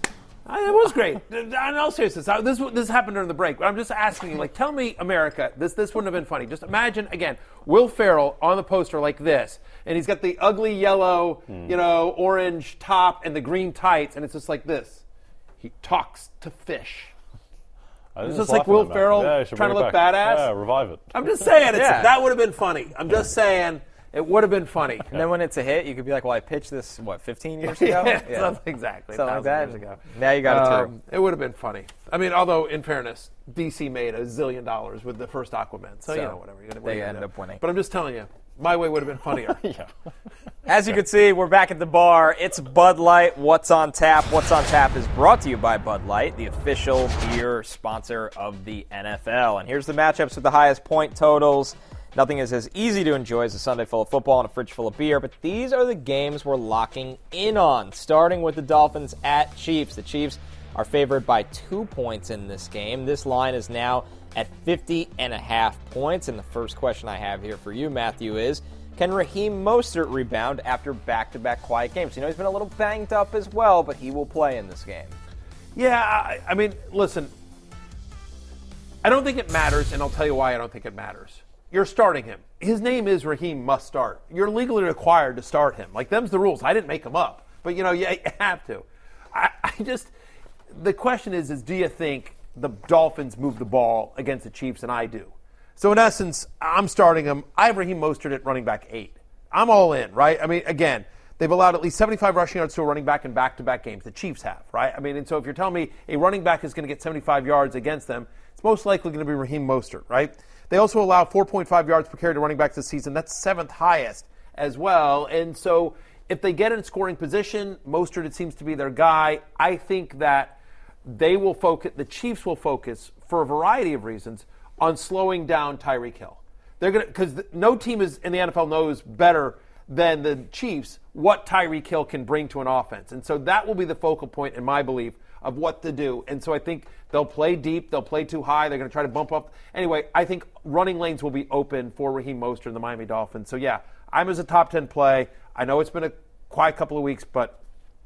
It was great. In all seriousness, this this happened during the break. But I'm just asking you, like, tell me, America, this this wouldn't have been funny. Just imagine again, Will Ferrell on the poster like this, and he's got the ugly yellow, hmm. you know, orange top and the green tights, and it's just like this. He talks to fish. I was It's just just like Will. Ferrell Yeah, trying to look back. badass. Yeah, revive it. I'm just saying, it's, Yeah. that would have been funny. I'm just saying, it would have been funny. And then when it's a hit, you could be like, well, I pitched this, what, 15 years ago? yeah, something exactly. Something like that. years ago. Now you got it Um. It would have been funny. I mean, although in fairness, DC made a zillion dollars with the first Aquaman, so, you know whatever. You're gonna, what they you end up winning. But I'm just telling you, my way would have been funnier. Yeah. As you can see, we're back at the bar. It's Bud Light. What's on tap? What's on tap is brought to you by Bud Light, the official beer sponsor of the NFL. And here's the matchups with the highest point totals. Nothing is as easy to enjoy as a Sunday full of football and a fridge full of beer, but these are the games we're locking in on. Starting with the Dolphins at Chiefs. The Chiefs are favored by two points in this game. This line is now at 50 and a half points. And the first question I have here for you, Matthew, is can Raheem Mostert rebound after back to back quiet games? You know, he's been a little banged up as well, but he will play in this game. yeah, I, I mean, listen, I don't think it matters, and I'll tell you why I don't think it matters. You're starting him. His name is Raheem Must Start. You're legally required to start him. Like them's the rules. I didn't make them up, but you know you, have to. I, I just the question is: is do you think the Dolphins move the ball against the Chiefs, and I do? So in essence, I'm starting him. I have Raheem Mostert at running back eight. I'm all in, right? I mean, again, they've allowed at least 75 rushing yards to a running back in back-to-back games. The Chiefs have, right? I mean, and so if you're telling me a running back is going to get 75 yards against them, it's most likely going to be Raheem Mostert, right? They also allow 4.5 yards per carry to running backs this season. That's seventh highest as well. And so if they get in scoring position, Mostert it seems to be their guy. I think that they will focus. The Chiefs will focus for a variety of reasons on slowing down Tyreek Hill. They're gonna because no team is in the NFL knows better than the Chiefs what Tyreek Hill can bring to an offense, and so that will be the focal point, in my belief, of what to do. And so I think they'll play deep, they'll play too high, they're going to try to bump up. Anyway, I think running lanes will be open for Raheem Mostert and the Miami Dolphins. So yeah, I'm as a top ten play. I know it's been a quiet couple of weeks, but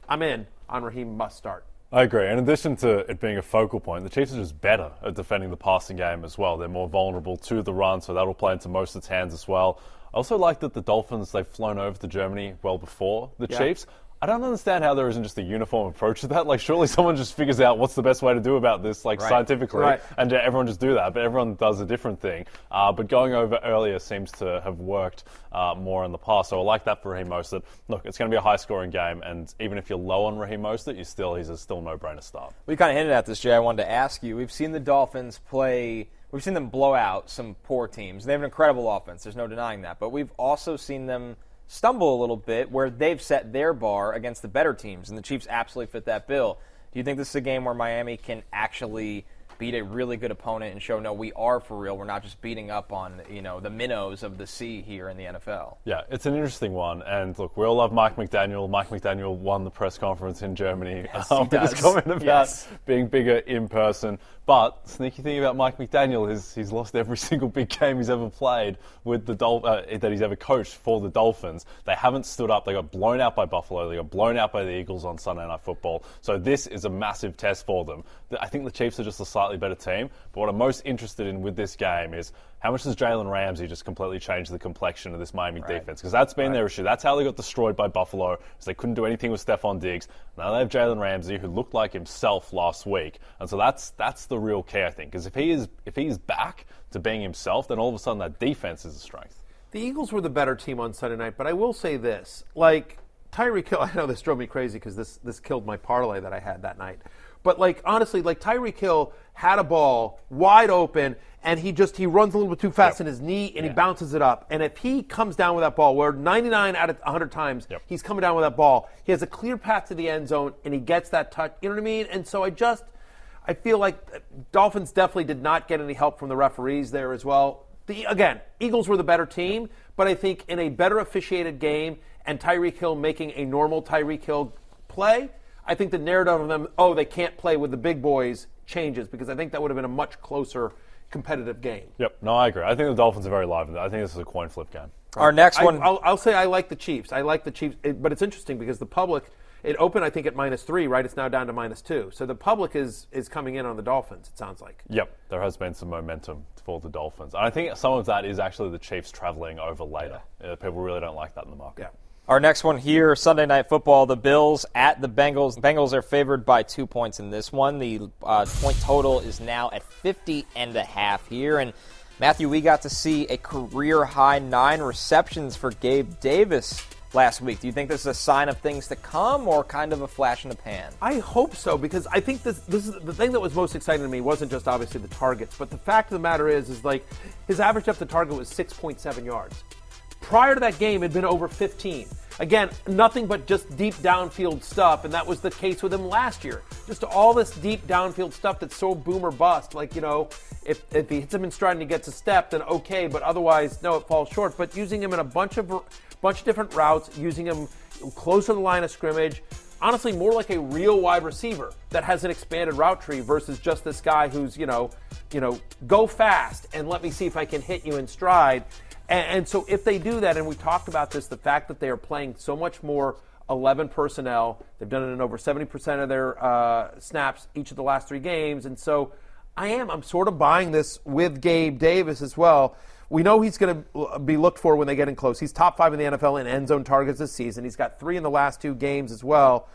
I'm in on Raheem must start. I agree. In addition to it being a focal point, the Chiefs are just better at defending the passing game as well. They're more vulnerable to the run, so that'll play into Mostert's hands as well. I also like that the Dolphins, they've flown over to Germany well before the Yeah. Chiefs. I don't understand how there isn't just a uniform approach to that. Like, surely someone just figures out what's the best way to do about this, like Right. scientifically, Right. and everyone just do that. But everyone does a different thing. Uh, but going over earlier seems to have worked uh, more in the past. So I like that for Raheem Mostert. Look, it's going to be a high-scoring game, and even if you're low on Raheem Mostert, you still he's a still no-brainer start. We kind of hinted at this, Jay. I wanted to ask you. We've seen the Dolphins play. We've seen them blow out some poor teams. They have an incredible offense. There's no denying that. But we've also seen them stumble a little bit where they've set their bar against the better teams, and the Chiefs absolutely fit that bill. Do you think this is a game where Miami can actually beat a really good opponent and show no, we are for real. We're not just beating up on you know the minnows of the sea here in the NFL. Yeah, it's an interesting one. And look, we all love Mike McDaniel. Mike McDaniel won the press conference in Germany Yes, he with his comment about Yes. being bigger in person. But sneaky thing about Mike McDaniel is he's lost every single big game he's ever played with the Dol- uh, that he's ever coached for the Dolphins. They haven't stood up. They got blown out by Buffalo. They got blown out by the Eagles on Sunday Night Football. So this is a massive test for them. I think the Chiefs are just a slightly better team. But what I'm most interested in with this game is how much does Jalen Ramsey just completely change the complexion of this Miami defense? Because that's been their issue. That's how they got destroyed by Buffalo, is they couldn't do anything with Stefon Diggs. Now they have Jalen Ramsey, who looked like himself last week, and so that's that's the real key, I think. Because if he is if he's back to being himself, then all of a sudden that defense is a strength. The Eagles were the better team on Sunday night, but I will say this: like Tyreek Hill, I know this drove me crazy because this this killed my parlay that I had that night. But like honestly, like Tyreek Hill had a ball wide open, and he just he runs a little bit too fast in his knee, and he bounces it up. And if he comes down with that ball, where 99 out of 100 times he's coming down with that ball, he has a clear path to the end zone, and he gets that touch. You know what I mean? And so I just I feel like Dolphins definitely did not get any help from the referees there as well. The, again, Eagles were the better team, but I think in a better officiated game and Tyreek Hill making a normal Tyreek Hill play, I think the narrative of them, oh, they can't play with the big boys, changes because I think that would have been a much closer competitive game. Yep, no, I agree. I think the Dolphins are very live. I think this is a coin flip game. Our next one- I'll, I'll say I like the Chiefs. I like the Chiefs, it- but it's interesting because the public. It opened, I think, at minus three. Right, it's now down to minus two. So the public is is coming in on the Dolphins. It sounds like. Yep, there has been some momentum for the Dolphins. And I think some of that is actually the Chiefs traveling over later. Uh, people really don't like that in the market. Yeah. Our next one here, Sunday Night Football, the Bills at the Bengals. The Bengals are favored by two points in this one. The uh, point total is now at 50 and a half here. And Matthew, we got to see a career high nine receptions for Gabe Davis last week. Do you think this is a sign of things to come or kind of a flash in the pan? I hope so because I think this this is the thing that was most exciting to me wasn't just obviously the targets, but the fact of the matter is is like his average depth of target was 6.7 yards. Prior to that game, had been over 15. Again, nothing but just deep downfield stuff, and that was the case with him last year. Just all this deep downfield stuff that's so boom or bust. Like, you know, if, if he hits him in stride and he gets a step, then okay, but otherwise, no, it falls short. But using him in a bunch of bunch of different routes, using him closer to the line of scrimmage, honestly more like a real wide receiver that has an expanded route tree versus just this guy who's you know you know go fast and let me see if I can hit you in stride. And, and so if they do that, and we talked about this, the fact that they are playing so much more 11 personnel, they've done it in over 70% of their uh, snaps each of the last three games, and so I am I'm sort of buying this with Gabe Davis as well. We know he's going to be looked for when they get in close. He's top five in the NFL in end zone targets this season. He's got three in the last two games as well.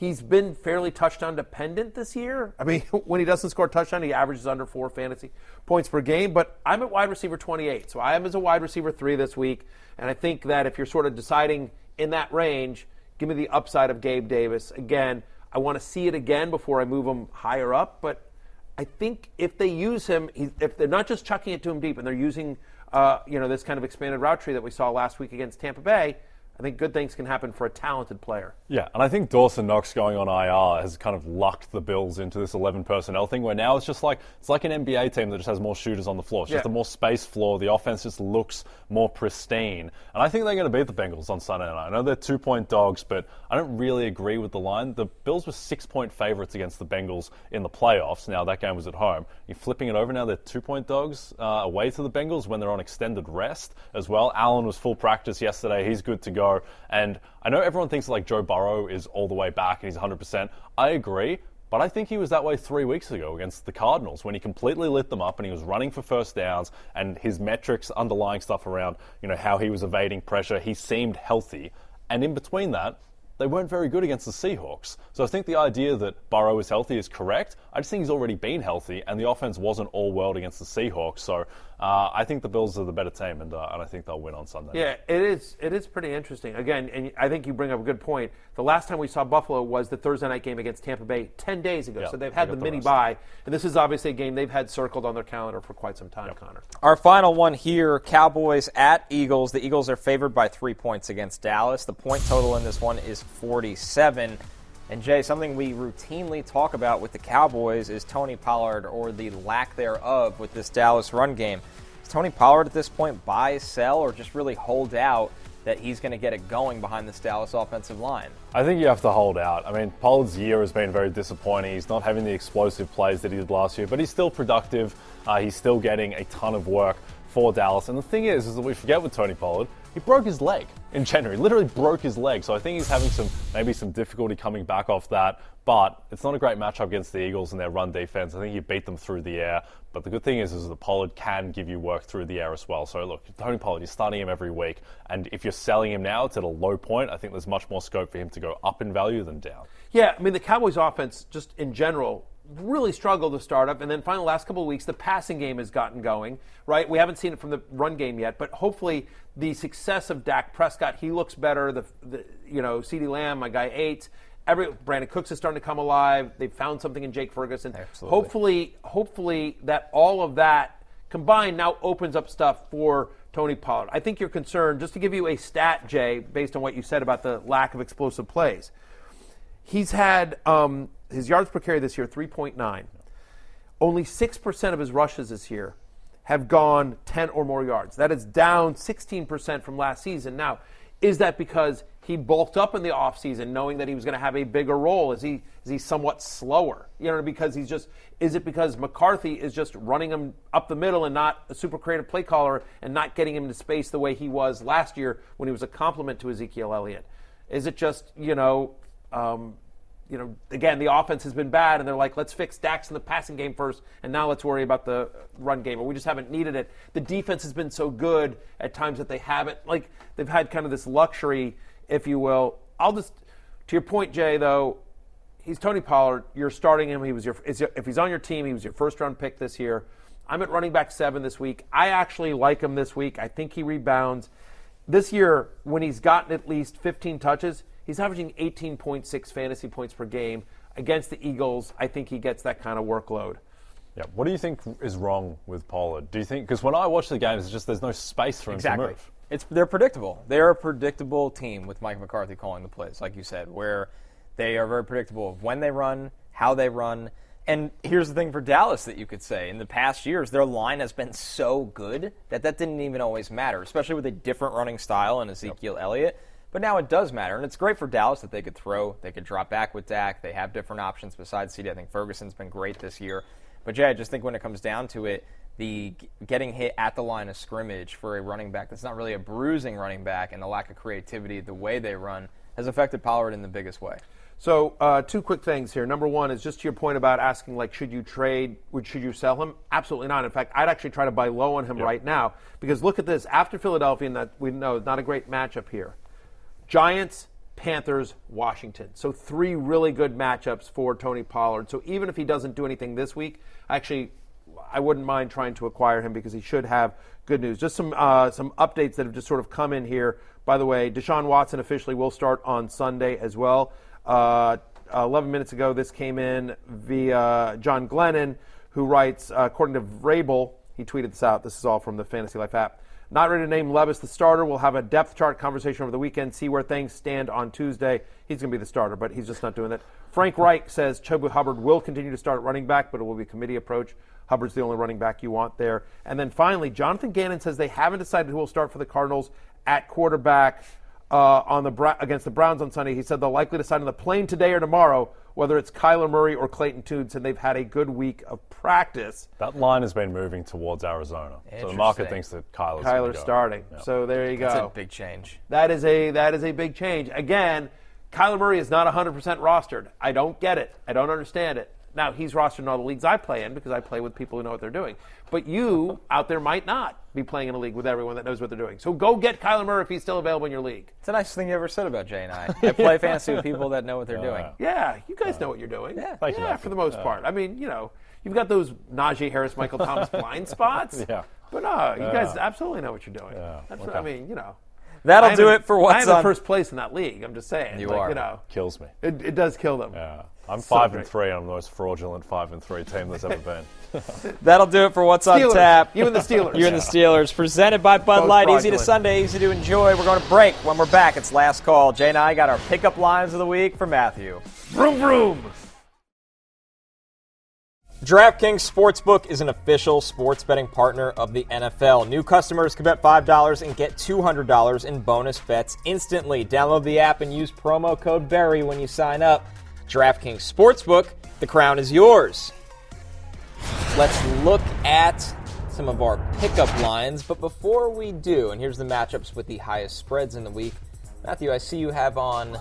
He's been fairly touchdown dependent this year. I mean, when he doesn't score a touchdown, he averages under four fantasy points per game. But I'm at wide receiver 28, so I am as a wide receiver three this week. And I think that if you're sort of deciding in that range, give me the upside of Gabe Davis. Again, I want to see it again before I move him higher up, but I think if they use him, if they're not just chucking it to him deep and they're using, uh, you know, this kind of expanded route tree that we saw last week against Tampa Bay, I think good things can happen for a talented player. Yeah, and I think Dawson Knox going on IR has kind of locked the Bills into this 11 personnel thing where now it's just like it's like an NBA team that just has more shooters on the floor. It's just Yeah. a more space floor. The offense just looks more pristine. And I think they're going to beat the Bengals on Sunday night. I know they're two point dogs, but I don't really agree with the line. The Bills were six point favorites against the Bengals in the playoffs. Now that game was at home. You're flipping it over now. They're two point dogs uh, away to the Bengals when they're on extended rest as well. Allen was full practice yesterday. He's good to go. And I know everyone thinks like Joe Burrow is all the way back and he's 100%. I agree. But I think he was that way three weeks ago against the Cardinals when he completely lit them up and he was running for first downs and his metrics, underlying stuff around, you know, how he was evading pressure, he seemed healthy. And in between that, they weren't very good against the Seahawks. So I think the idea that Burrow is healthy is correct. I just think he's already been healthy, and the offense wasn't all world against the Seahawks. So uh, I think the Bills are the better team, and, uh, and I think they'll win on Sunday. Yeah, it is. It is pretty interesting. Again, and I think you bring up a good point. The last time we saw Buffalo was the Thursday night game against Tampa Bay ten days ago. Yeah, so they've had got the the mini rest. bye, and this is obviously a game they've had circled on their calendar for quite some time. Connor. Our final one here Cowboys at Eagles. The Eagles are favored by three points against Dallas. The point total in this one is 47. And Jay, something we routinely talk about with the Cowboys is Tony Pollard or the lack thereof with this Dallas run game. Is Tony Pollard at this point buy, sell, or just really hold out that he's going to get it going behind this Dallas offensive line? I think you have to hold out. I mean, Pollard's year has been very disappointing. He's not having the explosive plays that he did last year, but he's still productive. Uh, he's still getting a ton of work for Dallas. And the thing is, is that we forget with Tony Pollard, he broke his leg in January. Literally broke his leg. So I think he's having some maybe some difficulty coming back off that. But it's not a great matchup against the Eagles and their run defense. I think you beat them through the air. But the good thing is, is that Pollard can give you work through the air as well. So look, Tony Pollard, you're starting him every week, and if you're selling him now, it's at a low point. I think there's much more scope for him to go up in value than down. Yeah, I mean the Cowboys' offense, just in general, really struggled to start up, and then finally, the last couple of weeks, the passing game has gotten going. Right, we haven't seen it from the run game yet, but hopefully, the success of Dak Prescott, he looks better. The, the you know, CeeDee Lamb, my guy, eight. Every Brandin Cooks is starting to come alive. They've found something in Jake Ferguson. Absolutely. Hopefully, hopefully that all of that combined now opens up stuff for Tony Pollard. I think you're concerned. Just to give you a stat, Jay, based on what you said about the lack of explosive plays, he's had um, his yards per carry this year 3.9. Only six percent of his rushes this year have gone 10 or more yards. That is down 16% from last season. Now, is that because he bulked up in the offseason knowing that he was going to have a bigger role? Is he is he somewhat slower? You know, because he's just is it because McCarthy is just running him up the middle and not a super creative play caller and not getting him into space the way he was last year when he was a complement to Ezekiel Elliott? Is it just, you know, um, you know, again, the offense has been bad, and they're like, let's fix Dak's in the passing game first, and now let's worry about the run game. Or we just haven't needed it. The defense has been so good at times that they haven't, like, they've had kind of this luxury, if you will. I'll just, to your point, Jay, though, he's Tony Pollard. You're starting him. He was your, if he's on your team, he was your first round pick this year. I'm at running back seven this week. I actually like him this week. I think he rebounds. This year, when he's gotten at least 15 touches, He's averaging 18.6 fantasy points per game. Against the Eagles, I think he gets that kind of workload. Yeah. What do you think is wrong with Pollard? Do you think because when I watch the games, it's just there's no space for him exactly. to move. It's they're predictable. They're a predictable team with Mike McCarthy calling the plays, like you said, where they are very predictable of when they run, how they run. And here's the thing for Dallas that you could say in the past years, their line has been so good that that didn't even always matter, especially with a different running style and Ezekiel yep. Elliott. But now it does matter, and it's great for Dallas that they could throw, they could drop back with Dak. They have different options besides CeeDee. I think Ferguson's been great this year. But Jay, I just think when it comes down to it, the getting hit at the line of scrimmage for a running back that's not really a bruising running back and the lack of creativity, the way they run, has affected Pollard in the biggest way. So, uh, two quick things here. Number one is just to your point about asking, like, should you trade? would, Should you sell him? Absolutely not. In fact, I'd actually try to buy low on him yep. right now because look at this. After Philadelphia, and that we know not a great matchup here. Giants, Panthers, Washington. So three really good matchups for Tony Pollard. So even if he doesn't do anything this week, actually, I wouldn't mind trying to acquire him because he should have good news. Just some uh, some updates that have just sort of come in here. By the way, Deshaun Watson officially will start on Sunday as well. Uh, 11 minutes ago, this came in via John Glennon, who writes, uh, according to Vrabel, he tweeted this out. This is all from the Fantasy Life app. Not ready to name Levis the starter. We'll have a depth chart conversation over the weekend, see where things stand on Tuesday. He's going to be the starter, but he's just not doing that. Frank Reich says Chuba Hubbard will continue to start running back, but it will be committee approach. Hubbard's the only running back you want there. And then finally, Jonathan Gannon says they haven't decided who will start for the Cardinals at quarterback uh, on the against the Browns on Sunday. He said they'll likely decide on the plane today or tomorrow whether it's Kyler Murray or Clayton Tune, and they've had a good week of practice. That line has been moving towards Arizona, so the market thinks that Kyler's, Kyler's starting. Yep. So there you go. That's a big change. That is a that is a big change. Again, Kyler Murray is not 100% rostered. I don't get it. I don't understand it. Now, he's rostered in all the leagues I play in because I play with people who know what they're doing. But you out there might not be playing in a league with everyone that knows what they're doing. So go get Kyler Murray if he's still available in your league. It's the nicest thing you ever said about Jay and I. I play fantasy with people that know what they're uh, doing. Yeah, you guys uh, know what you're doing. Yeah, Thank yeah you, for the most uh, part. I mean, you know, you've got those Najee Harris, Michael Thomas blind spots. Yeah. But no, you guys absolutely know what you're doing. Yeah. That's okay. what, I mean, you know. That'll do it for what's I am on. first place in that league. I'm just saying. You like, are. You know, kills me. It, it does kill them. Yeah. I'm five and three. I'm the most fraudulent five and three team that's ever been. That'll do it for what's on tap. You and the Steelers. You and the Steelers. Presented by Bud Both Light. Easy to. Sunday, easy to enjoy. We're going to break. When we're back, it's last call. Jay and I got our pickup lines of the week for Matthew. Vroom vroom. DraftKings Sportsbook is an official sports betting partner of the NFL. New customers can bet $5 and get $200 in bonus bets instantly. Download the app and use promo code BERRY when you sign up. DraftKings Sportsbook, the crown is yours. Let's look at some of our pickup lines, but before we do, and here's the matchups with the highest spreads in the week. Matthew, I see you have on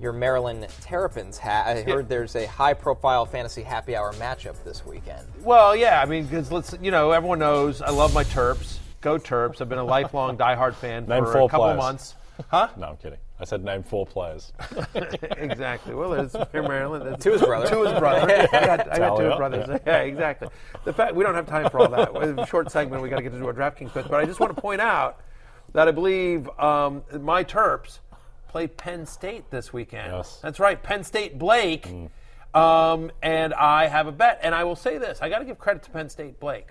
your Maryland Terrapins hat. I heard there's a high profile fantasy happy hour matchup this weekend. Well, yeah, I mean, because let's, you know, everyone knows I love my Terps. Go Terps. I've been a lifelong diehard fan for a couple players. months. Huh? No, I'm kidding. I said name four players. exactly. Well, it's here, Maryland. That's- To his brother. To his brother. I got, I got two Talia, brothers. yeah. Yeah. exactly. The fact we don't have time for all that. A short segment, we got to get to our DraftKings quiz. But I just want to point out that I believe um, my Terps play Penn State this weekend. Yes. That's right, Penn State Blake. Um, and I have a bet. And I will say this: I got to give credit to Penn State Blake.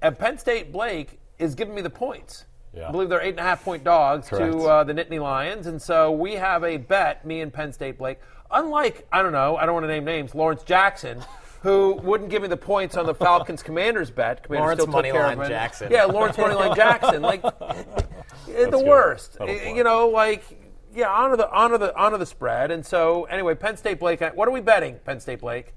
And Penn State Blake is giving me the points. Yeah. I believe they're eight and a half point dogs Correct. to uh, the Nittany Lions, and so we have a bet, me and Penn State Blake. Unlike I don't know, I don't want to name names, Lawrence Jackson, who wouldn't give me the points on the Falcons Commanders bet. Commanders Lawrence still took care Moneyline of. Jackson. Yeah, Lawrence Moneyline Jackson, like the good. worst. That'll. You know, like yeah, honor the honor the honor the spread. And so anyway, Penn State Blake. What are we betting, Penn State Blake?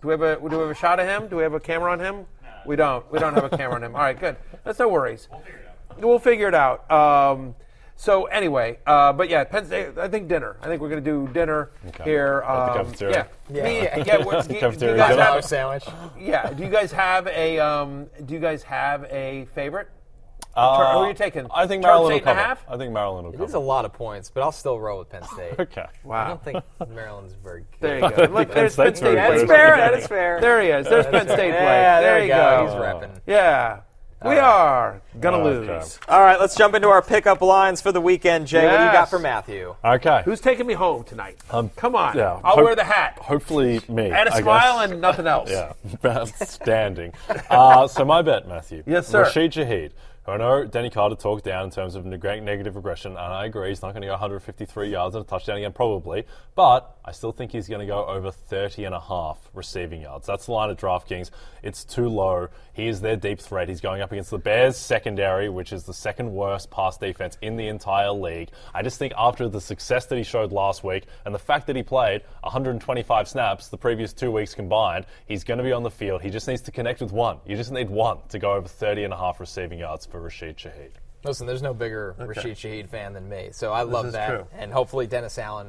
Do we have a do we have a shot of him? Do we have a camera on him? We don't. We don't have a camera on him. All right, good. That's no worries. We'll figure it out. Um, so anyway, uh, but yeah, Penn State. I think dinner. I think we're going to do dinner Okay. here. At the Um, cafeteria. Yeah, Me- yeah. what- do you- do you guys dinner. have- sandwich. yeah. Do you guys have a um, Do you guys have a favorite? Uh, Tur- who are you taking? I think Terps Maryland will eight and a cover. half? I think Maryland will It cover. is a lot of points, but I'll still roll with Penn State. Okay. Wow. I don't think Maryland's very good. There you go. Look, there's Penn State's State. very That's fair. That is fair. There he is. There's Penn State. Blake. Yeah, there, there you you go. go. He's repping. Yeah. We are gonna Okay. lose. All right, let's jump into our pickup lines for the weekend. Jay, what do you got for Matthew? Okay. Who's taking me home tonight? Um, Come on. yeah. I'll Hope- wear the hat Hopefully me. and a I smile guess. and nothing else. Yeah, outstanding. uh, so my bet, Matthew. Yes, sir. Rashid Shaheed. who I know Denny Carter talked down in terms of neg- negative regression, and I agree he's not going to go 153 yards and a touchdown again, probably. But I still think he's going to go over 30 and a half receiving yards. That's the line at DraftKings. It's too low. He is their deep threat. He's going up against the Bears secondary, which is the second worst pass defense in the entire league. I just think after the success that he showed last week and the fact that he played 125 snaps the previous two weeks combined, he's going to be on the field. He just needs to connect with one. You just need one to go over 30 and a half receiving yards for Rashid Shaheed. Listen, there's no bigger Rashid Shaheed fan than me, so I love that. true. And hopefully Dennis Allen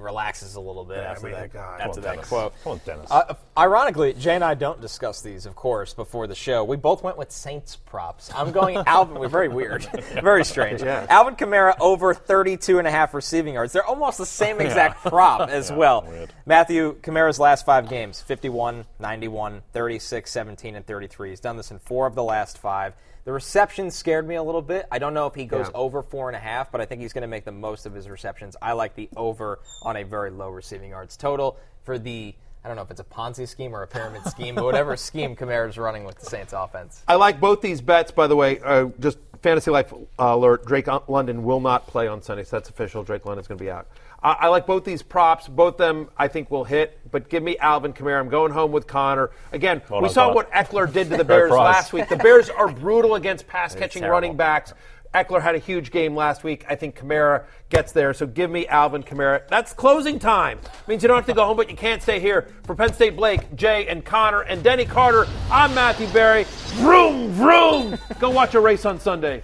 relaxes a little bit Yeah, I after mean, that, God. after that Dennis. quote. Come on, Dennis. Uh, ironically, Jay and I don't discuss these, of course, before the show. We both went with Saints props. I'm going Alvin. We're very weird, very strange. Yeah. Alvin Kamara over 32 and a half receiving yards. They're almost the same exact prop as well. weird. Matthew Kamara's last five games 51, 91, 36, 17, and 33. He's done this in four of the last five. The reception scared me a little bit. I don't know if he goes Yeah. over four and a half, but I think he's going to make the most of his receptions. I like the over on a very low receiving yards total for the. I don't know if it's a Ponzi scheme or a pyramid scheme, but whatever scheme Kamara's running with the Saints offense. I like both these bets, by the way. Uh, just fantasy life uh, alert: Drake London will not play on Sunday, so that's official. Drake London's going to be out. I I like both these props. Both them, I think, will hit. But give me Alvin Kamara. I'm going home with Connor. Again, Well we saw what Ekeler did to the Bears last week. The Bears are brutal against pass-catching running backs. Ekeler had a huge game last week. I think Kamara gets there. So give me Alvin Kamara. That's closing time. Means you don't have to go home, but you can't stay here. For Penn State Blake, Jay, and Connor, and Denny Carter, I'm Matthew Berry. Vroom, vroom. go watch a race on Sunday.